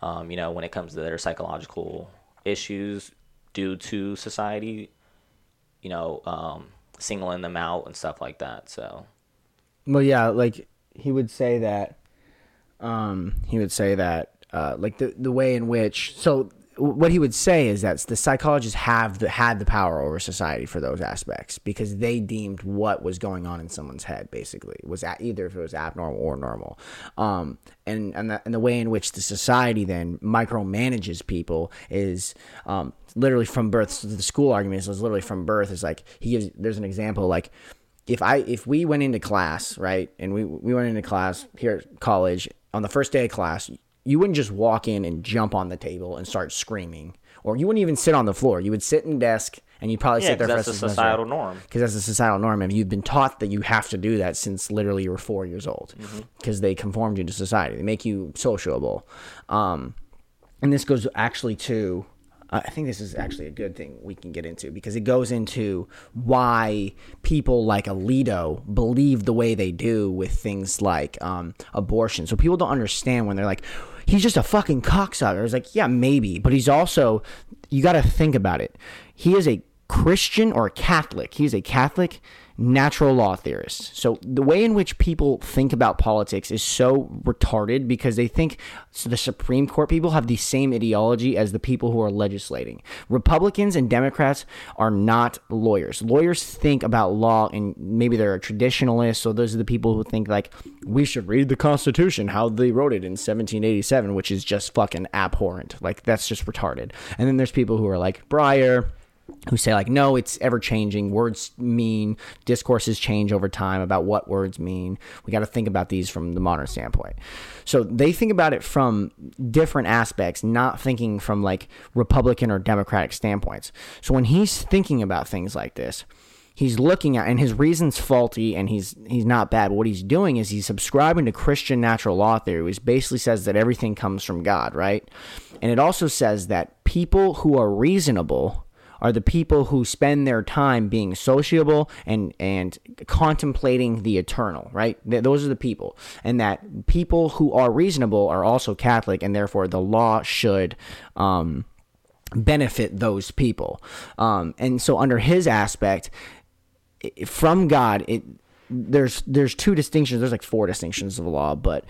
Speaker 2: Um, you know, when it comes to their psychological issues due to society, you know, um, singling them out and stuff like that. So,
Speaker 1: Well, yeah, like he would say that. Um, he would say that, uh, like the the way in which. So what he would say is that the psychologists have the had the power over society for those aspects because they deemed what was going on in someone's head basically was at either if it was abnormal or normal. Um, and and the, and the way in which the society then micromanages people is um, literally from birth. So the school argument is literally from birth. Is like he gives. There's an example like if I if we went into class, right, and we we went into class here at college on the first day of class, you wouldn't just walk in and jump on the table and start screaming, or you wouldn't even sit on the floor. You would sit in desk and you'd probably
Speaker 2: yeah,
Speaker 1: sit there. for
Speaker 2: that's a societal norm.
Speaker 1: Because that's a societal norm, and you've been taught that you have to do that since literally you were four years old, because they conformed you to society. They make you sociable, um, and this goes actually to. I think this is actually a good thing we can get into because it goes into why people like Alito believe the way they do with things like um, abortion. So people don't understand when they're like, he's just a fucking cocksucker. It's like, yeah, maybe, but he's also, you got to think about it. He is a Christian or a Catholic. He's a Catholic natural law theorists. So the way in which people think about politics is so retarded because they think the Supreme Court people have the same ideology as the people who are legislating. Republicans and Democrats are not lawyers. Lawyers think about law and maybe they're a traditionalist. So those are the people who think like we should read the Constitution how they wrote it in 1787, which is just fucking abhorrent. Like that's just retarded. And then there's people who are like Breyer who say like no it's ever changing. Words mean discourses change over time about what words mean. We got to think about these from the modern standpoint. So they think about it from different aspects not thinking from like republican or democratic standpoints. So when he's thinking about things like this he's looking at and his reason's faulty and he's he's not bad but what he's doing is he's subscribing to christian natural law theory which basically says that everything comes from god right? And it also says that people who are reasonable are the people who spend their time being sociable and and contemplating the eternal, right? Th- those are the people, and that people who are reasonable are also Catholic, and therefore the law should. Um, benefit those people um, and so under his aspect from god it there's there's two distinctions there's like four distinctions of law but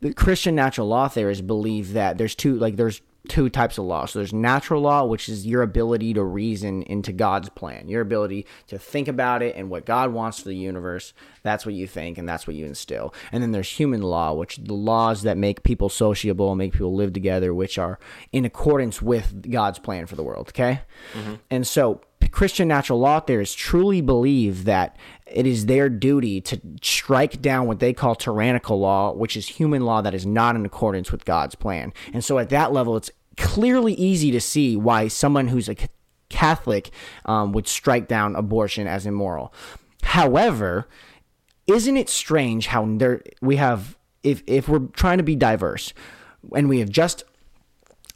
Speaker 1: the christian natural law theorists believe that there's two like there's two types of law. So there's natural law which is your ability to reason into god's plan your ability to think about it and what god wants for the universe. That's what you think and that's what you instill. And then there's human law which the laws that make people sociable and make people live together which are in accordance with god's plan for the world okay? Mm-hmm. And so Christian natural law theorists truly believe that it is their duty to strike down what they call tyrannical law, which is human law that is not in accordance with God's plan. And so at that level, it's clearly easy to see why someone who's a Catholic um, would strike down abortion as immoral. However, isn't it strange how there we have if if we're trying to be diverse and we have just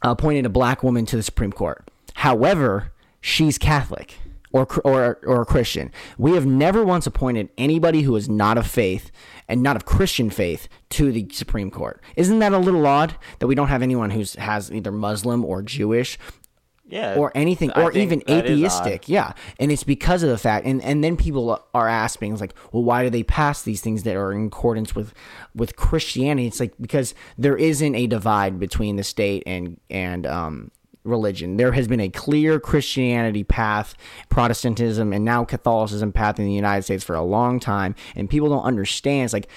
Speaker 1: appointed a black woman to the Supreme Court. However, she's Catholic or or or a Christian. We have never once appointed anybody who is not of faith and not of Christian faith to the Supreme Court. Isn't that a little odd that we don't have anyone who's has either Muslim or Jewish
Speaker 2: Yeah.
Speaker 1: or anything
Speaker 2: I
Speaker 1: or even atheistic yeah and it's because of the fact and and then people are asking like well why do they pass these things that are in accordance with with christianity it's like because there isn't a divide between the state and and um religion. There has been a clear Christianity path, Protestantism, and now Catholicism path in the United States for a long time, and people don't understand. It's like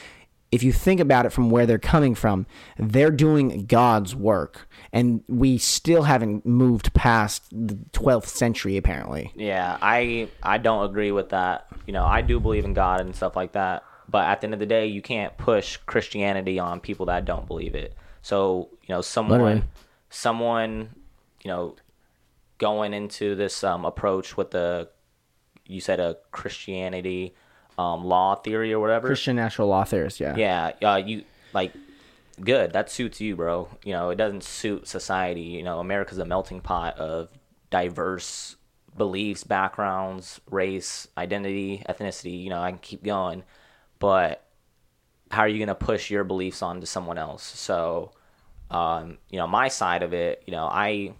Speaker 1: if you think about it from where they're coming from, they're doing God's work, and we still haven't moved past the 12th century, apparently.
Speaker 2: Yeah, I I don't agree with that. You know, I do believe in God and stuff like that, but at the end of the day, you can't push Christianity on people that don't believe it. So, you know, someone
Speaker 1: Literally.
Speaker 2: someone, you know, going into this um, approach with the you said a Christianity um, law theory or whatever.
Speaker 1: Christian natural law theorist, yeah.
Speaker 2: Yeah, uh, you like good. That suits you, bro. You know, it doesn't suit society. You know, America's a melting pot of diverse beliefs, backgrounds, race, identity, ethnicity. You know, I can keep going, but how are you going to push your beliefs onto someone else? So, um, you know, my side of it, you know, I,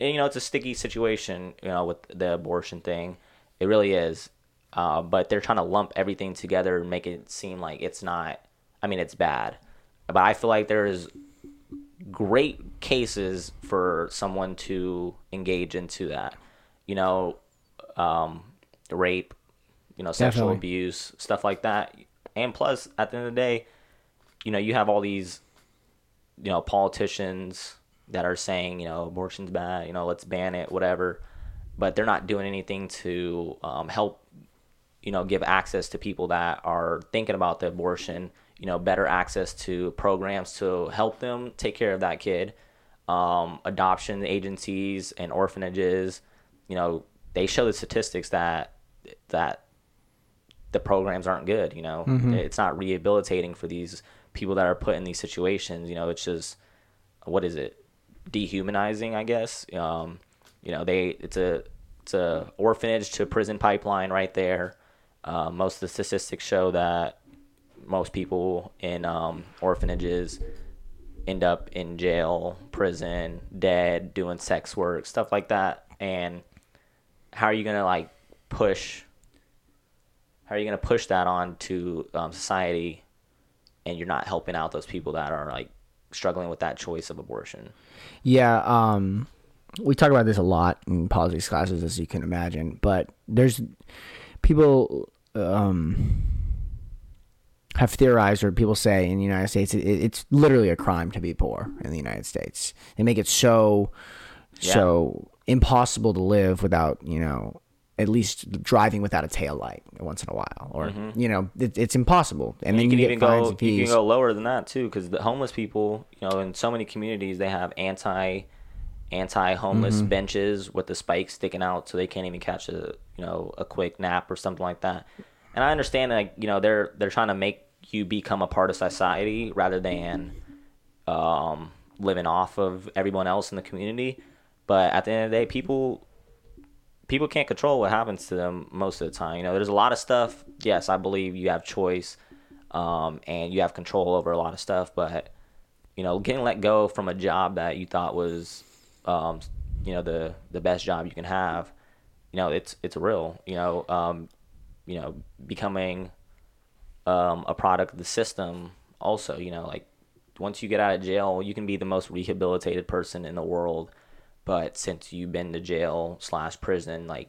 Speaker 2: you know, it's a sticky situation, you know, with the abortion thing. It really is. Uh, but they're trying to lump everything together and make it seem like it's not, I mean, it's bad. But I feel like there's great cases for someone to engage into that. You know, um, rape, you know, sexual
Speaker 1: Definitely.
Speaker 2: abuse, stuff like that. And plus, at the end of the day, you know, you have all these, you know, politicians that are saying, you know, abortion's bad, you know, let's ban it, whatever. But they're not doing anything to um, help, you know, give access to people that are thinking about the abortion, you know, better access to programs to help them take care of that kid. Um, adoption agencies and orphanages, you know, they show the statistics that that the programs aren't good. You know, it's not rehabilitating for these people that are put in these situations. You know, it's just what is it? Dehumanizing, I guess. Um, you know, they it's a it's a orphanage to prison pipeline right there. Uh, most of the statistics show that most people in um, orphanages end up in jail, prison, dead, doing sex work, stuff like that. And how are you gonna like push? How are you gonna push that on to um, society, and you're not helping out those people that are like struggling with that choice of abortion?
Speaker 1: Yeah, um, we talk about this a lot in politics classes, as you can imagine. But there's people um, have theorized, or people say in the United States, it, it's literally a crime to be poor in the United States. They make it so
Speaker 2: Yeah.
Speaker 1: so impossible to live without you know at least driving without a tail light once in a while, or you know it, it's impossible. And, then
Speaker 2: you
Speaker 1: you,
Speaker 2: can
Speaker 1: get
Speaker 2: even go
Speaker 1: and
Speaker 2: you can go lower than that too because the homeless people you know in so many communities they have anti anti homeless
Speaker 1: Mm-hmm.
Speaker 2: benches with the spikes sticking out so they can't even catch a you know a quick nap or something like that and i understand like you know they're they're trying to make you become a part of society rather than um living off of everyone else in the community but at the end of the day people people can't control what happens to them most of the time. You know, there's a lot of stuff. Yes, I believe you have choice, um, and you have control over a lot of stuff. But you know, getting let go from a job that you thought was, um, you know, the the best job you can have, you know, it's it's real. You know, um, you know, becoming um, a product of the system. Also, you know, like once you get out of jail, you can be the most rehabilitated person in the world. But since you've been to jail slash prison, like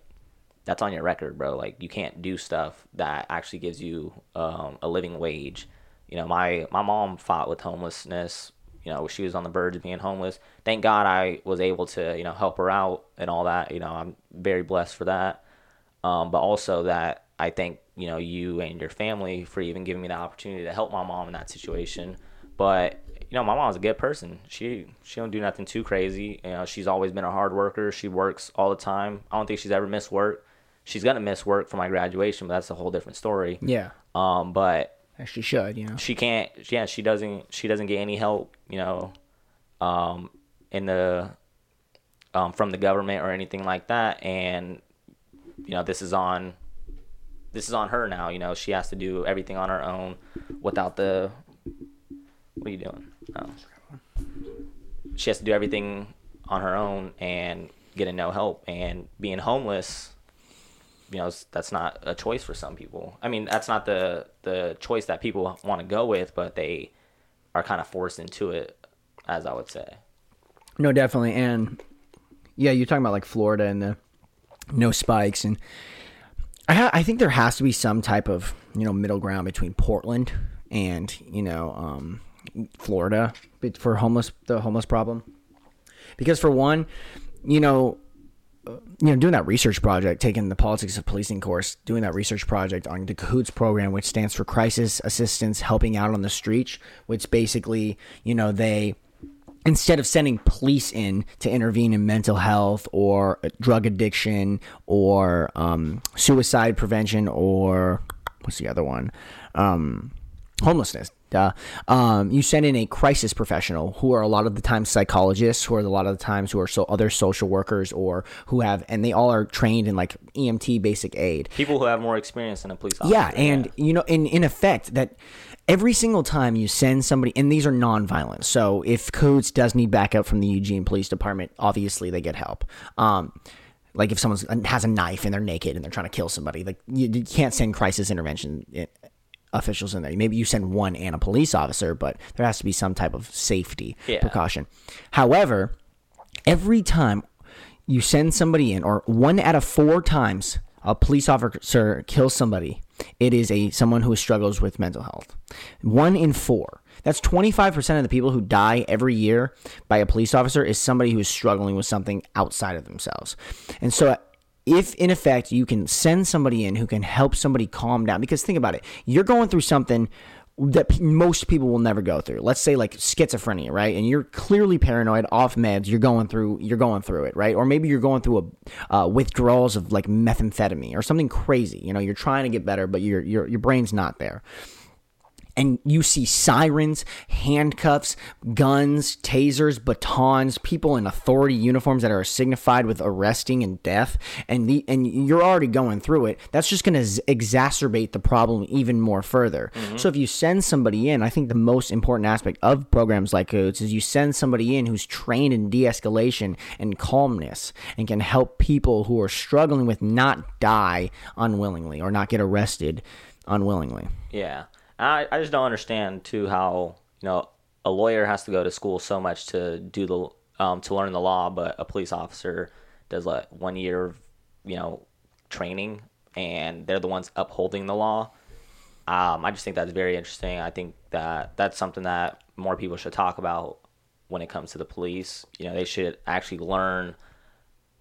Speaker 2: that's on your record, bro. Like you can't do stuff that actually gives you um, a living wage. You know, my my mom fought with homelessness. You know, she was on the verge of being homeless. Thank God I was able to, you know, help her out and all that. You know, I'm very blessed for that. Um, but also that I thank you know you and your family for even giving me the opportunity to help my mom in that situation. But you know, my mom's a good person. She she don't do nothing too crazy. You know, she's always been a hard worker. She works all the time. I don't think she's ever missed work. She's gonna miss work for my graduation, but that's a whole different story.
Speaker 1: yeah,
Speaker 2: Um, but
Speaker 1: as she should, you know.
Speaker 2: she can't. Yeah, she doesn't. She doesn't get any help. You know, um, in the um, from the government or anything like that. And you know, this is on. This is on her now. You know, she has to do everything on her own without the. What are you doing? Oh. She has to do everything on her own and getting no help and being homeless you know that's not a choice for some people i mean that's not the the choice that people want to go with but they are kind of forced into it as i would say
Speaker 1: No, definitely. And Yeah, you're talking about like Florida and the no spikes, and I, ha- I think there has to be some type of you know middle ground between Portland and you know um, Florida for homeless the homeless problem, because for one, you know. You know, doing that research project, taking the politics of policing course, doing that research project on the Cahoots program, which stands for Crisis Assistance Helping Out on the Streets, which basically, you know, they instead of sending police in to intervene in mental health or drug addiction or um, suicide prevention or what's the other one um, homelessness duh. Um, you send in a crisis professional who are a lot of the times psychologists who are a lot of the times who are so other social workers or who have and they all are trained in like emt basic aid
Speaker 2: People who have more experience than a police officer.
Speaker 1: yeah, and you know, in in effect, that every single time you send somebody, and these are non-violent. So if Cahoots does need backup from the Eugene Police Department, obviously they get help. Um, like if someone has a knife and they're naked and they're trying to kill somebody, like you, you can't send crisis intervention i- officials in there. Maybe you send one and a police officer, but there has to be some type of safety
Speaker 2: Yeah.
Speaker 1: precaution. However, every time you send somebody in, or one out of four times a police officer kills somebody, it is a someone who struggles with mental health. One in four. That's 25% of the people who die every year by a police officer is somebody who is struggling with something outside of themselves. And so if in effect you can send somebody in who can help somebody calm down because think about it you're going through something that most people will never go through. Let's say like schizophrenia right? And you're clearly paranoid off meds you're going through you're going through it right? Or maybe you're going through a uh, withdrawals of like methamphetamine or something crazy you know? You're trying to get better but your your, your brain's not there and you see sirens, handcuffs, guns, tasers, batons, people in authority uniforms that are signified with arresting and death, and the and you're already going through it. That's just going to exacerbate the problem even more further. Mm-hmm. So if you send somebody in, I think the most important aspect of programs like Cahoots is you send somebody in who's trained in de-escalation and calmness and can help people who are struggling with not die unwillingly or not get arrested unwillingly.
Speaker 2: Yeah, I I just don't understand too how you know a lawyer has to go to school so much to do the um to learn the law, but a police officer does like one year of you know training, and they're the ones upholding the law. Um, I just think that's very interesting. I think that that's something that more people should talk about when it comes to the police. You know, they should actually learn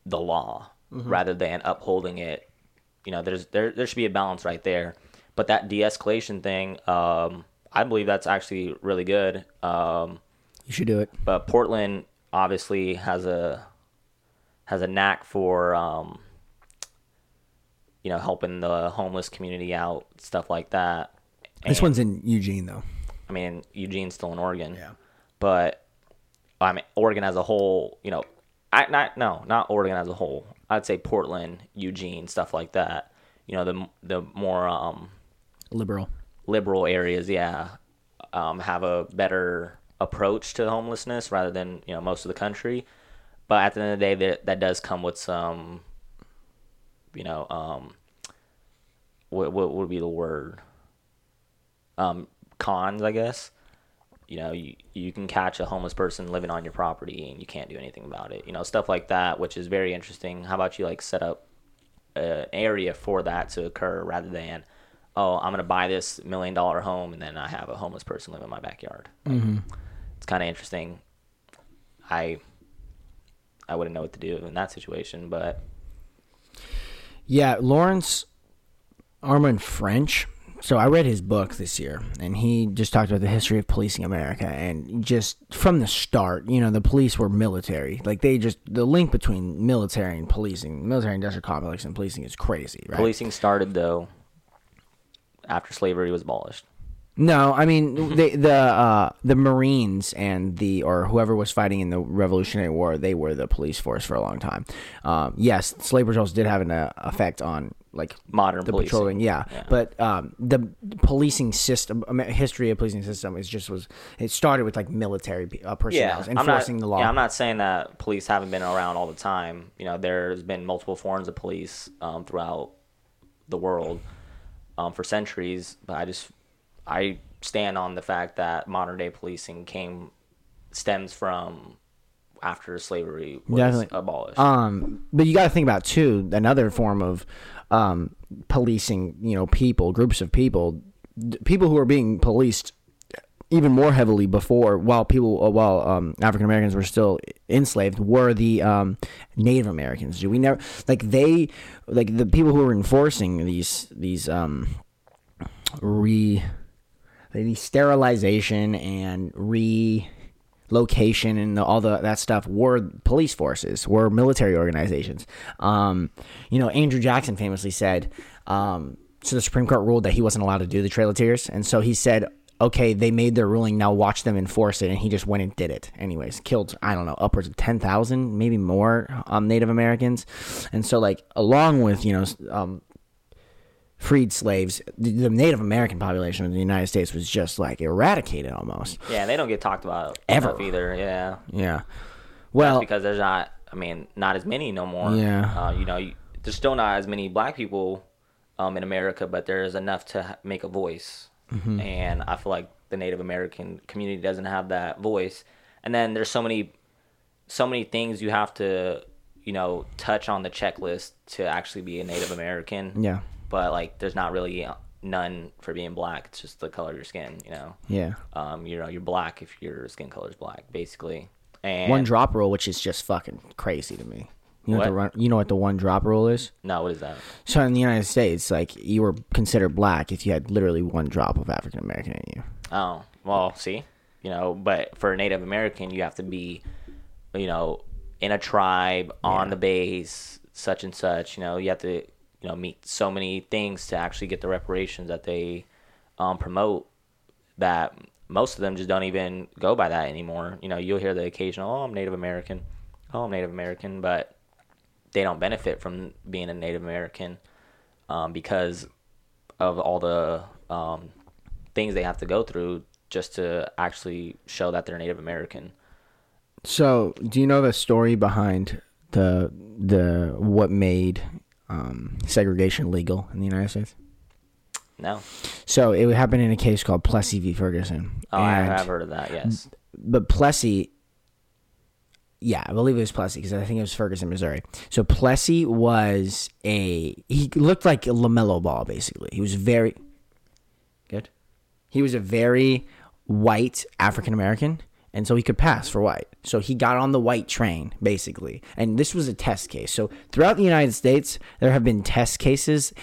Speaker 2: the law rather than upholding it. You know, there's there there should be a balance right there. But that de-escalation thing, um, I believe that's actually really good. Um,
Speaker 1: You should do it.
Speaker 2: but Portland obviously has a has a knack for um, you know helping the homeless community out, stuff like that.
Speaker 1: This one's in Eugene, though.
Speaker 2: I mean, Eugene's still in Oregon.
Speaker 1: Yeah.
Speaker 2: But I mean, Oregon as a whole, you know, I not no, not Oregon as a whole. I'd say Portland, Eugene, stuff like that. You know, the the more um,
Speaker 1: Liberal.
Speaker 2: liberal areas, yeah, um, have a better approach to homelessness rather than you know most of the country. But at the end of the day, that that does come with some, you know, um, what what would be the word? Um, cons, I guess. You know, you you can catch a homeless person living on your property and you can't do anything about it. You know, stuff like that, which is very interesting. How about you like set up an area for that to occur rather than oh i'm going to buy this million dollar home and then i have a homeless person live in my backyard mm-hmm. it's kind of interesting i i wouldn't know what to do in that situation but
Speaker 1: Yeah, Laurence Armand French. So I read his book this year, and he just talked about the history of policing America, and just from the start, you know, the police were military. Like they just the link between military and policing, military industrial complex and policing is crazy, right?
Speaker 2: policing started though after slavery was abolished
Speaker 1: No, I mean the the uh, the Marines and the or whoever was fighting in the Revolutionary War, they were the police force for a long time. Um, yes, slave patrols did have an uh, effect on like
Speaker 2: Modern
Speaker 1: the
Speaker 2: policing.
Speaker 1: patrolling, yeah.
Speaker 2: Yeah.
Speaker 1: But um, the policing system, history of policing system is just was it started with like military uh, personnel
Speaker 2: not,
Speaker 1: enforcing the law.
Speaker 2: Yeah, I'm not saying that police haven't been around all the time. You know, there's been multiple forms of police um, throughout the world um, for centuries. But I just, I stand on the fact that modern day policing came, stems from after slavery was
Speaker 1: Definitely.
Speaker 2: abolished.
Speaker 1: Um, but you got to think about too another form of um, policing. You know, people, groups of people, d- people who are being policed even more heavily before, while people, uh, while um, African Americans were still enslaved, were the um, Native Americans. Do we never like they like the people who were enforcing these these um, re the sterilization and relocation and the, all the that stuff were police forces, were military organizations. Um, you know, Andrew Jackson famously said, um, so the Supreme Court ruled that he wasn't allowed to do the Trail of Tears, and so he said. Okay, they made their ruling. Now watch them enforce it, and he just went and did it. Anyways, killed I don't know upwards of ten thousand, maybe more um, Native Americans, and so like along with you know um, freed slaves, the, the Native American population of the United States was just like eradicated almost.
Speaker 2: yeah, they don't get talked about
Speaker 1: Ever.
Speaker 2: either. Yeah,
Speaker 1: Yeah. Well,
Speaker 2: because there's not. I mean, not as many no more.
Speaker 1: Yeah.
Speaker 2: Uh, you know, you, there's still not as many black people um, in America, but there's enough to make a voice.
Speaker 1: Mm-hmm.
Speaker 2: And I feel like the Native American community doesn't have that voice. And then there's so many, so many things you have to, you know, touch on the checklist to actually be a Native American.
Speaker 1: yeah.
Speaker 2: But like, there's not really none for being black. It's just the color of your skin. You know.
Speaker 1: Yeah.
Speaker 2: Um, you know, you're black if your skin color is black, basically. And
Speaker 1: One drop rule, which is just fucking crazy to me. You know what, the run, you know what the one drop rule is?
Speaker 2: No, what is that?
Speaker 1: So in the United States, like you were considered black if you had literally one drop of African American in you.
Speaker 2: Oh, well, see, you know, but for a Native American, you have to be, you know, in a tribe on the base, such and such. You know, you have to, you know, meet so many things to actually get the reparations that they um, promote. That most of them just don't even go by that anymore. You know, you'll hear the occasional, "Oh, I'm Native American," "Oh, I'm Native American," but they don't benefit from being a Native American um, because of all the um, things they have to go through just to actually show that they're Native American.
Speaker 1: So, do you know the story behind the the what made um, segregation legal in the United States?
Speaker 2: No,
Speaker 1: So it happened in a case called Plessy v. Ferguson.
Speaker 2: oh, I have heard of that. Yes.
Speaker 1: but Plessy, yeah, I believe it was Plessy because I think it was Ferguson, Missouri. So Plessy was a he looked like a LaMelo Ball basically. He was very good. He was a very white African American, and so he could pass for white. So he got on the white train basically, and this was a test case. So throughout the United States, there have been test cases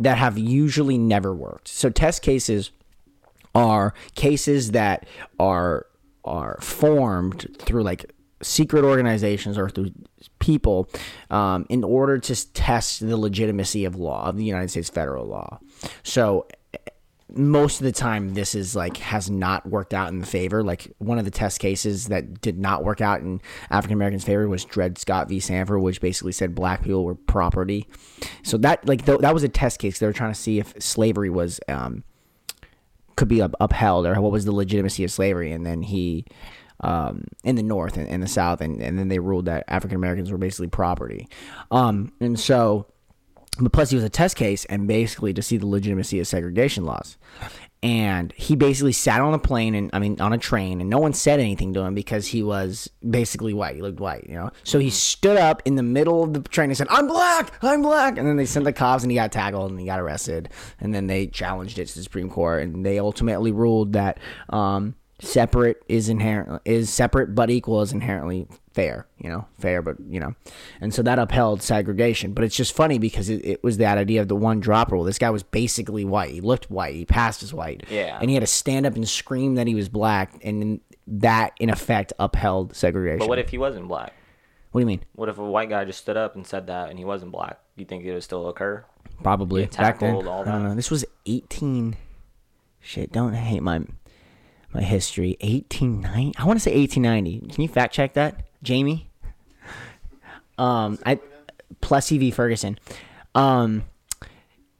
Speaker 1: that have usually never worked. So test cases are cases that are are formed through like secret organizations or through people um, in order to test the legitimacy of law of the United States federal law. So most of the time this is like has not worked out in the favor. Like one of the test cases that did not work out in african americans favor was dred scott v. Sandford which basically said black people were property. So that like th- that was a test case. They were trying to see if slavery was um could be up- upheld or what was the legitimacy of slavery. And then he um, in the north and in the south and, and then they ruled that african americans were basically property. Um, and so but Plessy was a test case and basically to see the legitimacy of segregation laws. And he basically sat on a plane and i mean on a train and no one said anything to him because he was basically white. He looked white you know? So he stood up in the middle of the train and said i'm black! I'm black! And then they sent the cops and he got tackled and he got arrested. And then they challenged it to the supreme court and they ultimately ruled that um, separate is inherent is separate but equal is inherently fair you know fair but you know. And so that upheld segregation. But it's just funny because it, it was that idea of the one drop rule. This guy was basically white. He looked white. He passed as white.
Speaker 2: Yeah.
Speaker 1: and he had to stand up and scream that he was black and that in effect upheld segregation.
Speaker 2: But what if he wasn't black?
Speaker 1: what do you mean?
Speaker 2: What if a white guy just stood up and said that and he wasn't black? Do you think it would still occur?
Speaker 1: probably.
Speaker 2: Get
Speaker 1: back then.
Speaker 2: tackled, all
Speaker 1: i don't
Speaker 2: that.
Speaker 1: know. This was 18 shit don't hate my my history. 1890 i want to say 1890 can you fact check that jamie? Um i Plessy v. Ferguson. Um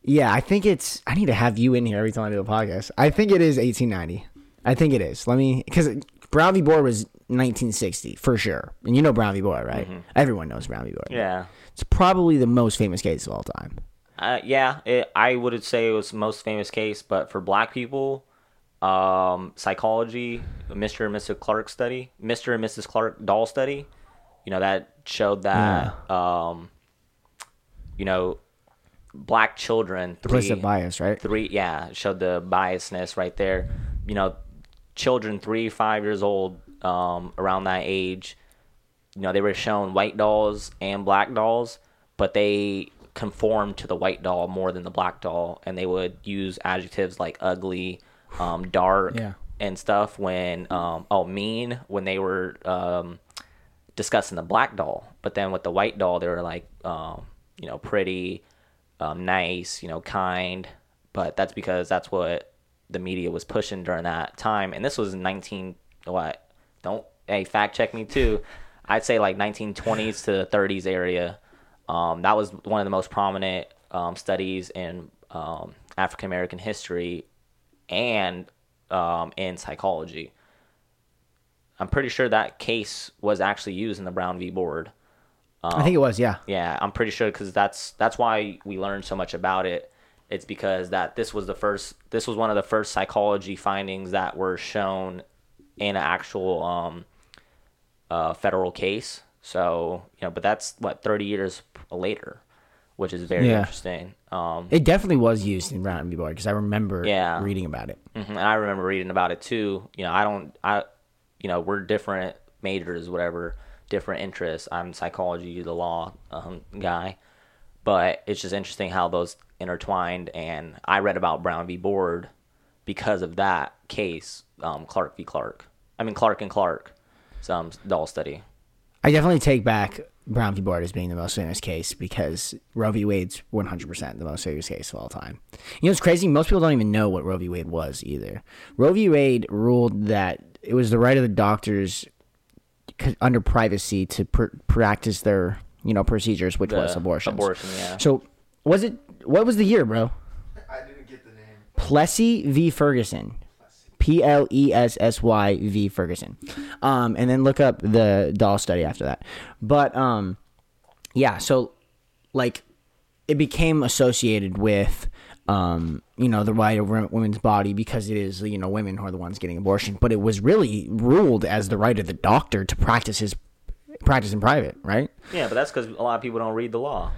Speaker 1: yeah i think it's i need to have you in here every time i do a podcast. I think it is 1890 i think it is. Let me because brown v. Board was 1960 for sure. And you know brown v. Board right? Everyone knows brown v. Board
Speaker 2: Yeah.
Speaker 1: it's probably the most famous case of all time.
Speaker 2: Uh, yeah, it, I would say it was the most famous case, but for black people, um, psychology, Mr. and Mrs. Clark study, Mr. and Mrs. Clark doll study, you know, that showed that, um, you know, black children, three,
Speaker 1: Implicit bias, right?
Speaker 2: three yeah showed the biasness right there you know children three five years old um, around that age you know they were shown white dolls and black dolls but they conformed to the white doll more than the black doll and they would use adjectives like ugly um, dark
Speaker 1: Yeah.
Speaker 2: and stuff when um, oh mean when they were um, discussing the black doll but then with the white doll they were like um, you know pretty um, nice, you know, kind, but that's because that's what the media was pushing during that time. And this was 19 what? Don't hey fact check me too. *laughs* I'd say like 1920s to 30s area. Um, that was one of the most prominent um, studies in um, African American history and um, in psychology. I'm pretty sure that case was actually used in the Brown v. Board.
Speaker 1: I think it was, yeah.
Speaker 2: Yeah, I'm pretty sure because that's that's why we learned so much about it. It's because that this was the first, this was one of the first psychology findings that were shown in an actual um, uh, federal case. So you know, but that's what 30 years later, which is very
Speaker 1: Yeah.
Speaker 2: interesting. Um,
Speaker 1: It definitely was used in Brown v. Board because I remember
Speaker 2: Yeah.
Speaker 1: reading about it.
Speaker 2: Mhm, And I remember reading about it too. You know, I don't, I, you know, we're different majors, whatever, different interests. I'm psychology, the law um, guy, but it's just interesting how those intertwined. And I read about Brown v. Board because of that case, um, Clark v. Clark. I mean, Clark and Clark, some doll study.
Speaker 1: I definitely take back Brown v. Board as being the most famous case because Roe v. Wade's 100% the most famous case of all time. You know, it's crazy. Most people don't even know what Roe v. Wade was either. Roe v. Wade ruled that it was the right of the doctors under privacy to pr- practice their, you know, procedures, which was
Speaker 2: The
Speaker 1: abortion.
Speaker 2: Abortion, yeah.
Speaker 1: So, was it, what was the year, bro?
Speaker 3: I didn't get the name.
Speaker 1: Plessy v. Ferguson. P L E S S Y V Ferguson. Um, and then look up the doll study after that. But um, yeah, so like it became associated with um, you know, the right of women's body because it is you know women who are the ones getting abortion, but it was really ruled as the right of the doctor to practice his practice in private, right?
Speaker 2: Yeah, but that's because a lot of people don't read the law.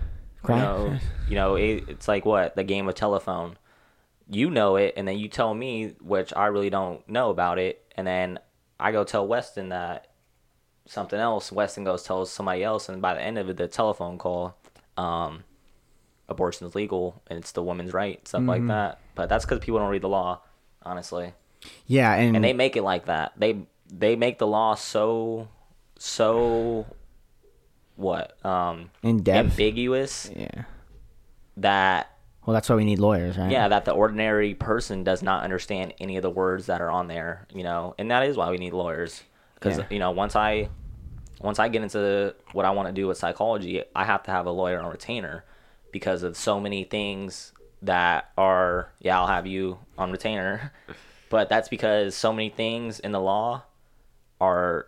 Speaker 2: You know, you know it, it's like what the game of telephone. You know it, and then you tell me, which I really don't know about it, and then I go tell Weston that something else. Weston goes tells somebody else, and by the end of it, the telephone call, um, abortion is legal and it's the woman's right, stuff like that. But that's because people don't read the law, honestly
Speaker 1: Yeah, and,
Speaker 2: and they make it like that. They they make the law so so what um
Speaker 1: in depth.
Speaker 2: ambiguous
Speaker 1: Yeah.
Speaker 2: that
Speaker 1: Well, that's why we need lawyers, right?
Speaker 2: yeah that the ordinary person does not understand any of the words that are on there you know and that is why we need lawyers because
Speaker 1: Yeah.
Speaker 2: you know once i once i get into what i want to do with psychology i have to have a lawyer on retainer because of so many things that are yeah i'll have you on retainer *laughs* but that's because so many things in the law are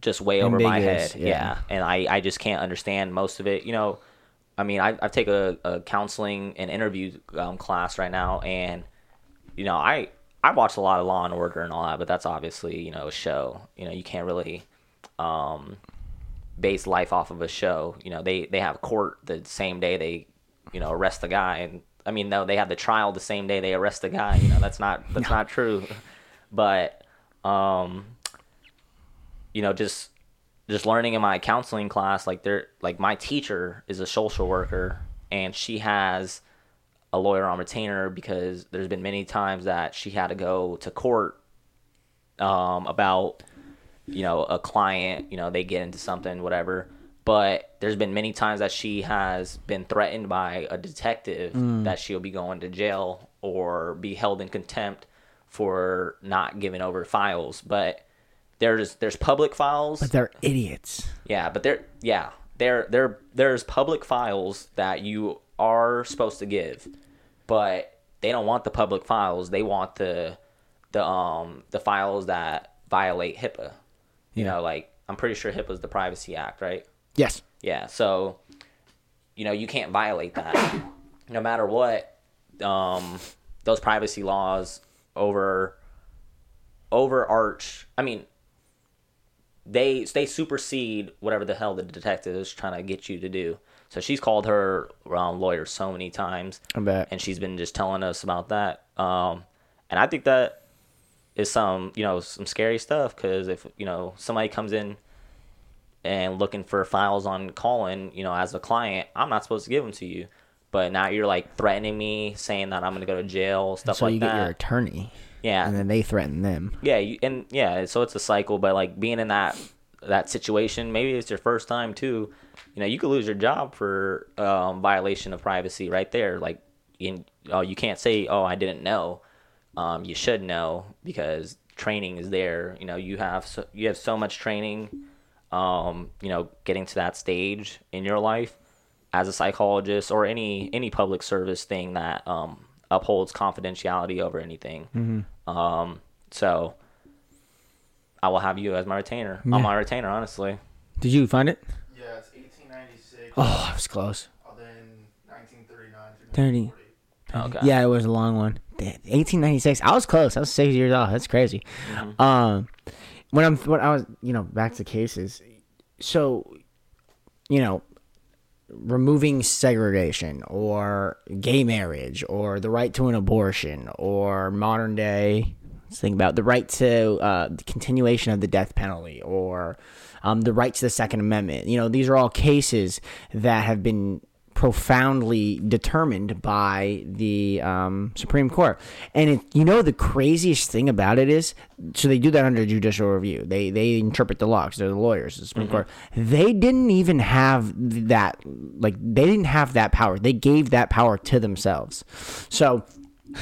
Speaker 2: just way over my head
Speaker 1: yeah.
Speaker 2: yeah and I, I just can't understand most of it. You know, I mean, I, I've taken a, a counseling and interview um, class right now, and you know, I I watch a lot of Law and Order and all that, but that's obviously you know a show. You know, you can't really um, base life off of a show. You know, they they have court the same day they you know arrest the guy, and I mean, no, they have the trial the same day they arrest the guy. You know, that's not that's not true. But um, you know, just just learning in my counseling class, like they're like my teacher is a social worker and she has a lawyer on retainer because there's been many times that she had to go to court um, about you know a client you know they get into something whatever. But there's been many times that she has been threatened by a detective that she'll be going to jail or be held in contempt for not giving over files. But there's there's public files
Speaker 1: But they're idiots.
Speaker 2: yeah, but they're yeah, there, there, there's public files that you are supposed to give, but they don't want the public files. They want the, the um, the files that violate HIPAA. You
Speaker 1: Yeah.
Speaker 2: know, like I'm pretty sure HIPAA is the Privacy Act, right?
Speaker 1: Yes.
Speaker 2: Yeah, so you know you can't violate that, no matter what. Um, those privacy laws over overarch. I mean, they they supersede whatever the hell the detective is trying to get you to do. So she's called her um, lawyer so many times,
Speaker 1: I bet.
Speaker 2: and she's been just telling us about that. Um, and I think that is some you know some scary stuff because if you know somebody comes in and looking for files on Colin, you know, as a client, I'm not supposed to give them to you. But now you're like threatening me, saying that I'm gonna go to jail, stuff
Speaker 1: so
Speaker 2: like that.
Speaker 1: So you get your attorney,
Speaker 2: yeah,
Speaker 1: and then they threaten them.
Speaker 2: yeah, you, and yeah, so it's a cycle. But like being in that that situation, maybe it's your first time too. You know, you could lose your job for um, violation of privacy right there. Like, in oh, you can't say, "Oh, I didn't know." Um, you should know because training is there. You know, you have so, you have so much training. Um, you know, getting to that stage in your life as a psychologist or any any public service thing that um, upholds confidentiality over anything. Um, so I will have you as my retainer.
Speaker 1: Yeah.
Speaker 2: I'm my retainer, honestly.
Speaker 1: Did you find it?
Speaker 3: Yeah, it's 1896.
Speaker 1: Oh, I was close.
Speaker 3: uh, Then 1939 through
Speaker 1: 30.
Speaker 3: 1940.
Speaker 2: Okay.
Speaker 1: Yeah, it was a long one. 1896. I was close. I was six years old. That's crazy. Um, when I'm when I was you know back to cases, so you know removing segregation or gay marriage or the right to an abortion or modern day let's think about the right to uh, the continuation of the death penalty or um, the right to the second amendment. You know these are all cases that have been profoundly determined by the um, Supreme Court. And it, you know the craziest thing about it is, so they do that under judicial review. They they interpret the law because they're the lawyers, the Supreme Court. They didn't even have that, like they didn't have that power. They gave that power to themselves. So.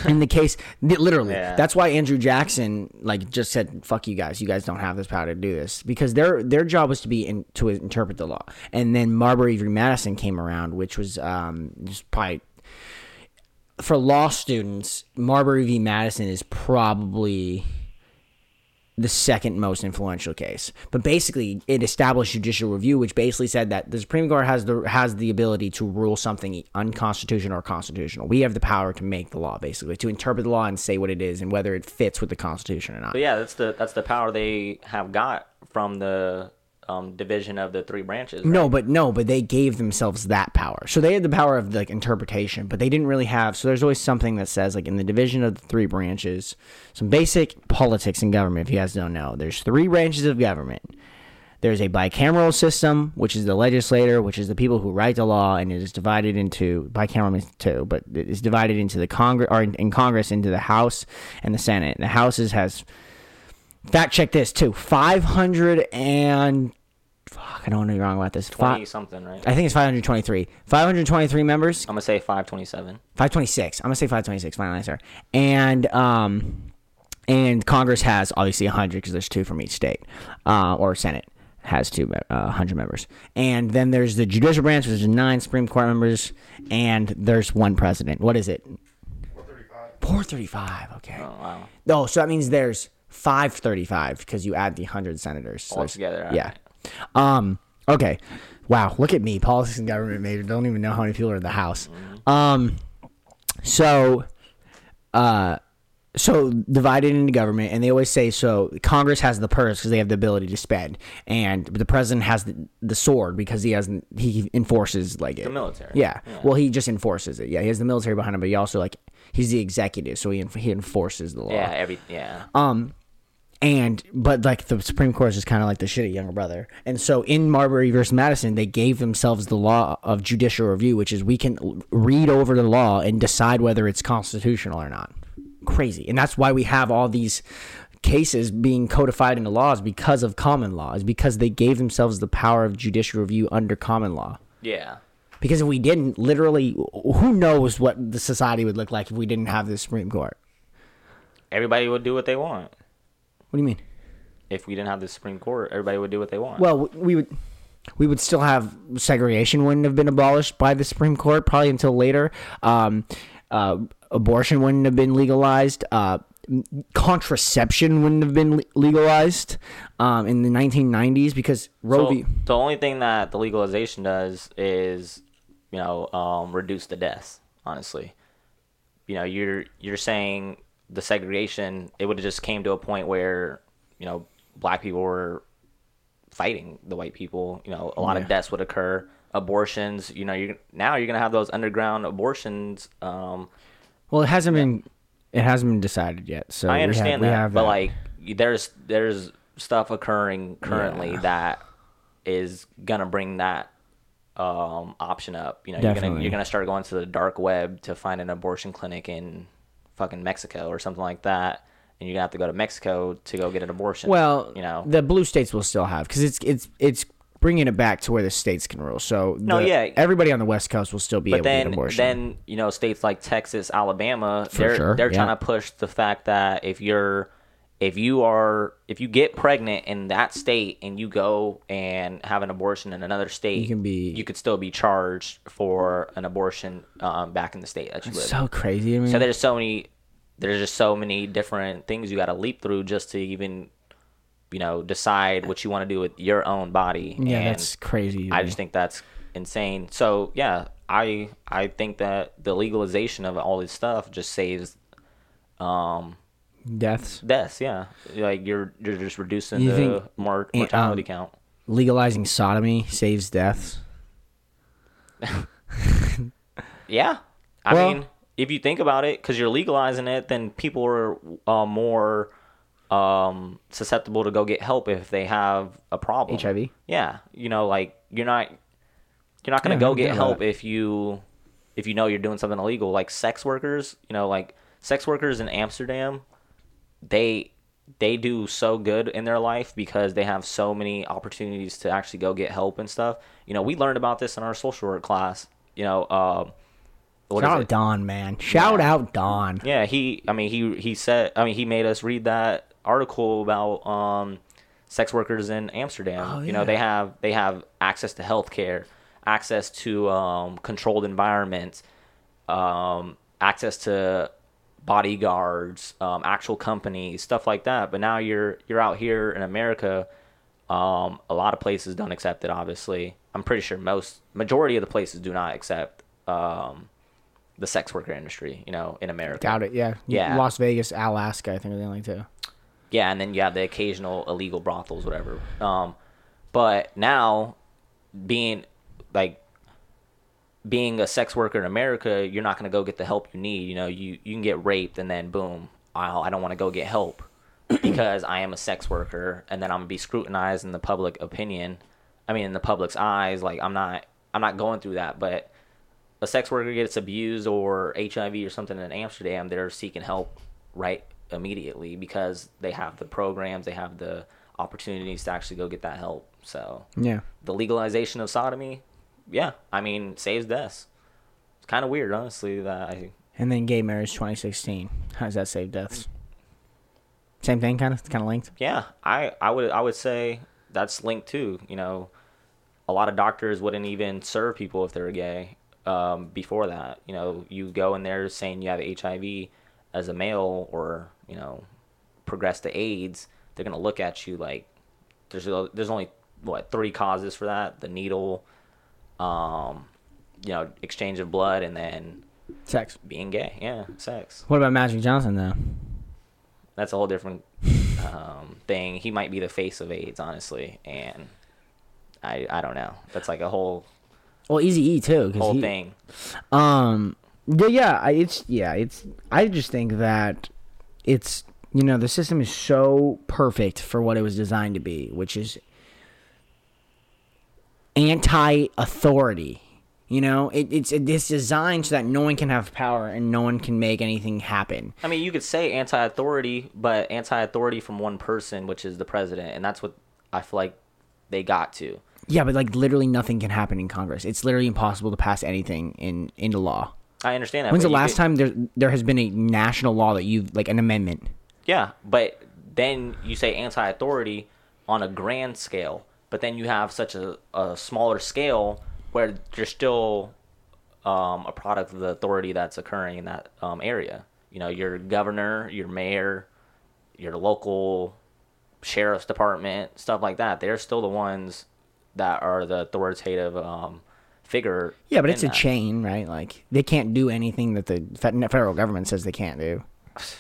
Speaker 1: In the case, literally,
Speaker 2: Yeah.
Speaker 1: that's why Andrew Jackson like just said, "Fuck you guys! You guys don't have this power to do this," because their their job was to be in, to interpret the law. And then Marbury v. Madison came around, which was um, just probably for law students, Marbury v. Madison is probably the second most influential case. But basically, it established judicial review, which basically said that the Supreme Court has the has the ability to rule something unconstitutional or constitutional. We have the power to make the law, basically, to interpret the law and say what it is and whether it fits with the Constitution or not.
Speaker 2: But yeah, that's the that's the power they have got from the um, division of the three branches.
Speaker 1: No, but no, but they gave themselves that power. So they had the power of like interpretation, but they didn't really have. So there's always something that says like in the division of the three branches, some basic politics in government. If you guys don't know, there's three branches of government. There's a bicameral system, which is the legislator, which is the people who write the law, and it is divided into bicameral means two, but it is divided into the Congress or in, in Congress into the House and the Senate. And the Houses has fact check this too, five hundred and fuck, I don't want to be wrong about this.
Speaker 2: twenty
Speaker 1: Fi-
Speaker 2: something, right?
Speaker 1: I think it's 523. 523 members.
Speaker 2: I'm gonna say five twenty seven.
Speaker 1: 526. I'm gonna say 526. Final answer. And um, and Congress has obviously 100 because there's two from each state, uh, or Senate has two uh, 100 members. And then there's the judicial branch, which is nine Supreme Court members, and there's one president. What is it?
Speaker 3: 435.
Speaker 1: 435. Okay.
Speaker 2: Oh wow.
Speaker 1: Oh, so that means there's 535 because you add the 100 senators. So
Speaker 2: All together,
Speaker 1: Yeah.
Speaker 2: alright.
Speaker 1: Um. Okay. Wow. Look at me, politics and government major. Don't even know how many people are in the house. Um. So, uh, so divided into government, and they always say so. Congress has the purse because they have the ability to spend, and the president has the, the sword because he has he enforces like it.
Speaker 2: The military.
Speaker 1: Yeah. Well, he just enforces it. Yeah, he has the military behind him, but he also like he's the executive, so he he enforces the law.
Speaker 2: Yeah, every yeah.
Speaker 1: Um, and but like the Supreme Court is just kind of like the shitty younger brother. And so in Marbury versus Madison, they gave themselves the law of judicial review, which is we can read over the law and decide whether it's constitutional or not. Crazy, and that's why we have all these cases being codified into laws because of common law. Is because they gave themselves the power of judicial review under common law.
Speaker 2: yeah.
Speaker 1: Because if we didn't, literally, who knows what the society would look like if we didn't have the Supreme Court?
Speaker 2: Everybody would do what they want.
Speaker 1: What do you mean?
Speaker 2: If we didn't have the Supreme Court, everybody would do what they want.
Speaker 1: Well, we would we would still have segregation wouldn't have been abolished by the Supreme Court probably until later. Um, uh, abortion wouldn't have been legalized. Uh, contraception wouldn't have been le- legalized um, in the 1990s because Roe
Speaker 2: So,
Speaker 1: v.
Speaker 2: the only thing that the legalization does is, you know, um, reduce the deaths. Honestly, you know, you're you're saying the segregation. It would have just came to a point where, you know, black people were fighting the white people. You know, a lot
Speaker 1: Yeah.
Speaker 2: of deaths would occur. Abortions. You know, you now you're gonna have those underground abortions. Um,
Speaker 1: Well, it hasn't been it hasn't been decided yet. So
Speaker 2: I understand
Speaker 1: we
Speaker 2: that,
Speaker 1: have
Speaker 2: but like there's there's stuff occurring currently
Speaker 1: Yeah.
Speaker 2: that is gonna bring that um, option up. You know, you're gonna you're gonna start going to the dark web to find an abortion clinic in fucking Mexico or something like that, and you're gonna have to go to Mexico to go get an abortion.
Speaker 1: well,
Speaker 2: you know,
Speaker 1: the blue states will still have because it's it's it's bringing it back to where the states can rule. So
Speaker 2: No,
Speaker 1: the-
Speaker 2: yeah.
Speaker 1: everybody on the West Coast will still be
Speaker 2: but
Speaker 1: able to get
Speaker 2: then
Speaker 1: an abortion.
Speaker 2: then you know states like Texas, Alabama,
Speaker 1: For
Speaker 2: they're
Speaker 1: sure,
Speaker 2: they're
Speaker 1: yeah.
Speaker 2: trying to push the fact that if you're if you are if you get pregnant in that state and you go and have an abortion in another state,
Speaker 1: You can be-
Speaker 2: you could still be charged for an abortion um, back in the state that you live. in.
Speaker 1: so crazy. I mean,
Speaker 2: So there's so many, there's just so many different things you got to leap through just to even, you know, decide what you want to do with your own body.
Speaker 1: yeah,
Speaker 2: and
Speaker 1: that's crazy.
Speaker 2: I
Speaker 1: me.
Speaker 2: just think that's insane. So yeah, I I think that the legalization of all this stuff just saves um
Speaker 1: deaths.
Speaker 2: deaths. Yeah, like you're you're just reducing
Speaker 1: You
Speaker 2: the mor- mortality
Speaker 1: um,
Speaker 2: count.
Speaker 1: Legalizing sodomy saves deaths. *laughs*
Speaker 2: Yeah, I
Speaker 1: Well-
Speaker 2: mean, if you think about it, because you're legalizing it, then people are uh, more um, susceptible to go get help if they have a problem.
Speaker 1: HIV?
Speaker 2: Yeah, you know, like you're not you're not gonna
Speaker 1: Yeah,
Speaker 2: go get help if you if you know you're doing something illegal. Like sex workers, you know, like sex workers in Amsterdam, they they do so good in their life because they have so many opportunities to actually go get help and stuff. You know, we learned about this in our social work class. You know, um, what is
Speaker 1: Shout
Speaker 2: it?
Speaker 1: out Don, man. Shout
Speaker 2: Yeah.
Speaker 1: out Don.
Speaker 2: Yeah, he. I mean, he he said. I mean, he made us read that article about um, sex workers in Amsterdam.
Speaker 1: Oh,
Speaker 2: You know, they have they have access to health care, access to um, controlled environments, um, access to bodyguards, um, actual companies, stuff like that. But now you're you're out here in America. Um, a lot of places don't accept it. Obviously, I'm pretty sure most majority of the places do not accept um, the sex worker industry. You know, in America.
Speaker 1: Doubt it. Yeah.
Speaker 2: Yeah.
Speaker 1: Las Vegas, Alaska. I think are the only two.
Speaker 2: Yeah, and then you have the occasional illegal brothels, whatever. Um, but now, being like being a sex worker in America, you're not going to go get the help you need. You know, you you can get raped and then boom, I I don't want to go get help *clears throat* because I am a sex worker, and then I'm gonna be scrutinized in the public opinion. I mean, in the public's eyes. Like I'm not I'm not going through that, but a sex worker gets abused or HIV or something in Amsterdam, they're seeking help right immediately because they have the programs, they have the opportunities to actually go get that help. So
Speaker 1: Yeah.
Speaker 2: the legalization of sodomy, yeah, I mean, saves deaths. It's kind of weird, honestly, that I
Speaker 1: And then gay marriage 2016. How does that save deaths? Same thing, kind of, kind of linked.
Speaker 2: yeah, I I would I would say that's linked too. You know, a lot of doctors wouldn't even serve people if they're gay. Um, before that, you know, you go in there saying you have HIV as a male, or you know, progress to AIDS. They're gonna look at you like there's there's only what three causes for that: the needle, um, you know, exchange of blood, and then
Speaker 1: Sex.
Speaker 2: being gay. Yeah, sex.
Speaker 1: What about Magic Johnson though?
Speaker 2: that's a whole different um, thing. He might be the face of AIDS, honestly, and I I don't know. That's like a whole
Speaker 1: Well, Easy E too.
Speaker 2: whole
Speaker 1: he- whole
Speaker 2: thing.
Speaker 1: Um. Yeah. Yeah. I, it's yeah. It's. I just think that it's you know the system is so perfect for what it was designed to be, which is anti-authority. You know, it, it's it's designed so that no one can have power and no one can make anything happen.
Speaker 2: I mean, you could say anti-authority, but anti-authority from one person, which is the president, and that's what I feel like they got to.
Speaker 1: Yeah, but like literally nothing can happen in Congress. It's literally impossible to pass anything in into law.
Speaker 2: I understand that.
Speaker 1: When's the last
Speaker 2: could-
Speaker 1: time there there has been a national law that you've like an amendment?
Speaker 2: Yeah, but then you say anti-authority on a grand scale, but then you have such a, a smaller scale where you're still um, a product of the authority that's occurring in that um, area. You know, your governor, your mayor, your local sheriff's department, stuff like that. They're still the ones that are the authoritative um, figure.
Speaker 1: Yeah, but it's a chain, right? Like they can't do anything that the federal government says they can't do.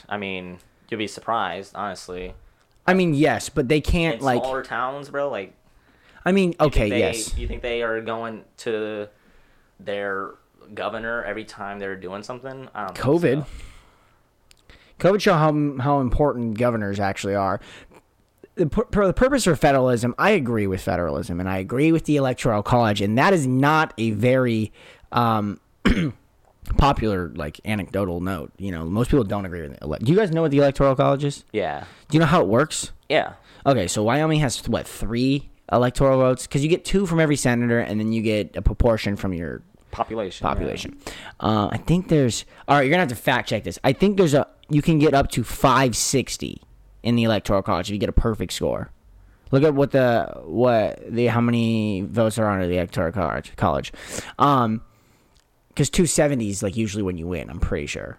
Speaker 2: I mean, you'll be surprised, honestly.
Speaker 1: I mean, yes, but they can't
Speaker 2: In
Speaker 1: like
Speaker 2: smaller towns, bro, like
Speaker 1: I mean, okay,
Speaker 2: think they,
Speaker 1: yes.
Speaker 2: You think they are going to their governor every time they're doing something?
Speaker 1: COVID.
Speaker 2: so.
Speaker 1: COVID show how how important governors actually are. The, pur- the purpose of federalism, I agree with federalism, and I agree with the electoral college, and that is not a very um, *clears throat* popular, like anecdotal note. You know, most people don't agree with it. Do you guys know what the electoral college is?
Speaker 2: Yeah.
Speaker 1: Do you know how it works?
Speaker 2: Yeah.
Speaker 1: Okay, so Wyoming has what three electoral votes? Because you get two from every senator, and then you get a proportion from your
Speaker 2: Population. yeah.
Speaker 1: population. Uh, I think there's. All right, you're gonna have to fact check this. I think there's a. You can get up to 560 in the electoral college if you get a perfect score. Look at what the what the how many votes are under the electoral college. College, um, because 270 is like usually when you win. I'm pretty sure.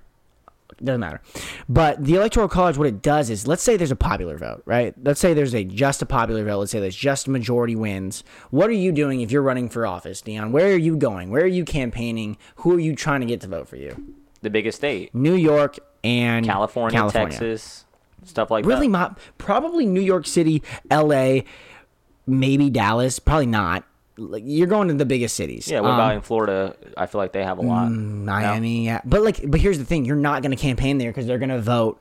Speaker 1: Doesn't matter. But the electoral college, what it does is, let's say there's a popular vote, right? Let's say there's a just a popular vote. Let's say there's just majority wins. What are you doing if you're running for office, Dion? Where are you going? Where are you campaigning? Who are you trying to get to vote for you?
Speaker 2: The biggest state.
Speaker 1: New York and
Speaker 2: California, Texas, stuff like
Speaker 1: Really,
Speaker 2: that.
Speaker 1: not probably New York City, L.A., maybe Dallas. Probably not. Like you're going to the biggest cities.
Speaker 2: Yeah, what
Speaker 1: Um,
Speaker 2: about in Florida? I feel like they have a lot.
Speaker 1: Miami, yeah. But like, but here's the thing: you're not going to campaign there because they're going to vote.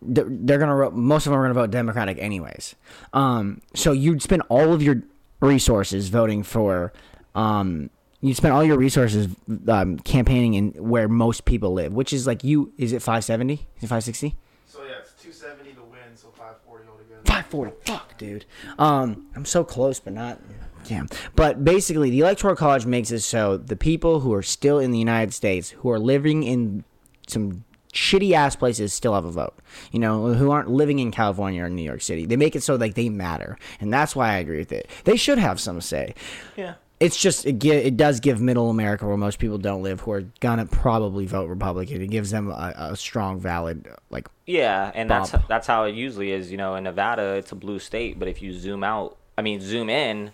Speaker 1: They're, they're going to vote. most of them are going to vote Democratic anyways. Um, so you'd spend all of your resources voting for. Um, you spend all your resources um, campaigning in where most people live, which is like you. Is it 570? Is it 560?
Speaker 3: So yeah, it's 270 to win, so 540 altogether.
Speaker 1: 540. Fuck, dude. Um, I'm so close, but not. Damn. But basically, the Electoral College makes it so the people who are still in the United States, who are living in some shitty ass places, still have a vote. You know, who aren't living in California or New York City. They make it so like they matter, and that's why I agree with it. They should have some say.
Speaker 2: Yeah.
Speaker 1: It's just it, gi- it does give Middle America, where most people don't live, who are gonna probably vote Republican. It gives them a, a strong, valid like
Speaker 2: Yeah, and that's that's how it usually is. You know, in Nevada, it's a blue state, but if you zoom out, I mean, zoom in,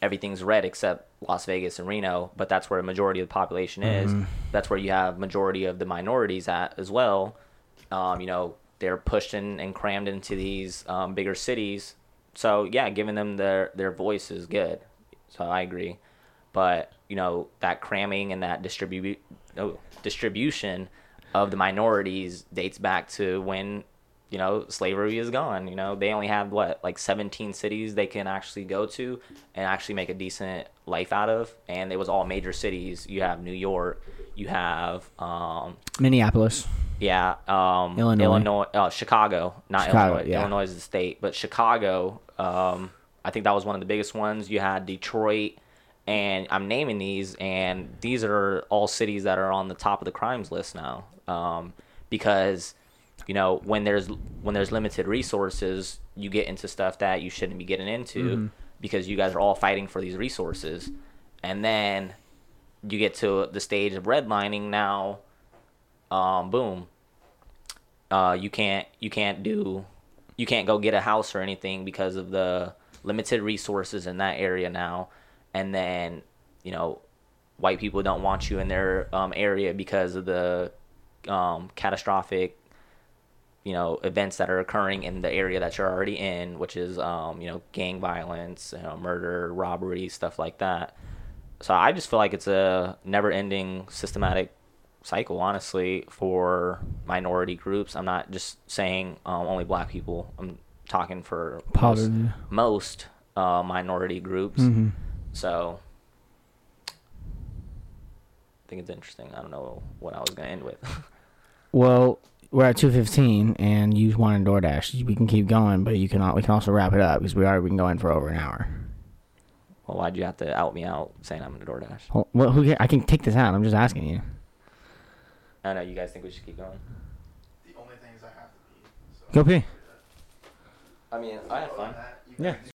Speaker 2: everything's red except Las Vegas and Reno. But that's where a majority of the population is. That's where you have majority of the minorities at as well. Um, you know, they're pushed in and crammed into these um, bigger cities. So yeah, giving them their their voice is good. So I agree, but you know that cramming and that distribute oh, distribution of the minorities dates back to when you know slavery is gone. You know they only have what like 17 cities they can actually go to and actually make a decent life out of, and it was all major cities. You have New York, you have um,
Speaker 1: Minneapolis.
Speaker 2: yeah, um,
Speaker 1: Illinois.
Speaker 2: Illinois, uh, Chicago, not
Speaker 1: Chicago,
Speaker 2: Illinois.
Speaker 1: yeah.
Speaker 2: Illinois is the state, but Chicago. Um, I think that was one of the biggest ones. You had Detroit, and I'm naming these, and these are all cities that are on the top of the crimes list now, um, because you know when there's when there's limited resources, you get into stuff that you shouldn't be getting into
Speaker 1: Mm-hmm.
Speaker 2: because you guys are all fighting for these resources, and then you get to the stage of redlining now um, boom, uh, you can't you can't do you can't go get a house or anything because of the limited resources in that area now, and then you know white people don't want you in their um, area because of the um, catastrophic you know events that are occurring in the area that you're already in, which is um, you know gang violence, you know, murder, robbery, stuff like that. So I just feel like it's a never-ending systematic cycle, honestly, for minority groups. I'm not just saying um, only black people. I'm talking for most, most uh, minority groups.
Speaker 1: Mm-hmm.
Speaker 2: So I think it's interesting. I don't know what I was gonna end with. *laughs*
Speaker 1: Well, we're at two fifteen, and you wanted DoorDash. We can keep going, but you can we can also wrap it up because we are we can go in for over an hour.
Speaker 2: well, why'd you have to out me out saying I'm in DoorDash?
Speaker 1: Well, well who ca- I can take this out. I'm just asking you.
Speaker 2: I know you guys think we should keep going.
Speaker 3: The only thing is I have to pee. So
Speaker 1: Go pee.
Speaker 2: I mean, I had
Speaker 3: Other
Speaker 2: fun.
Speaker 3: than that, you
Speaker 1: Yeah.
Speaker 3: guys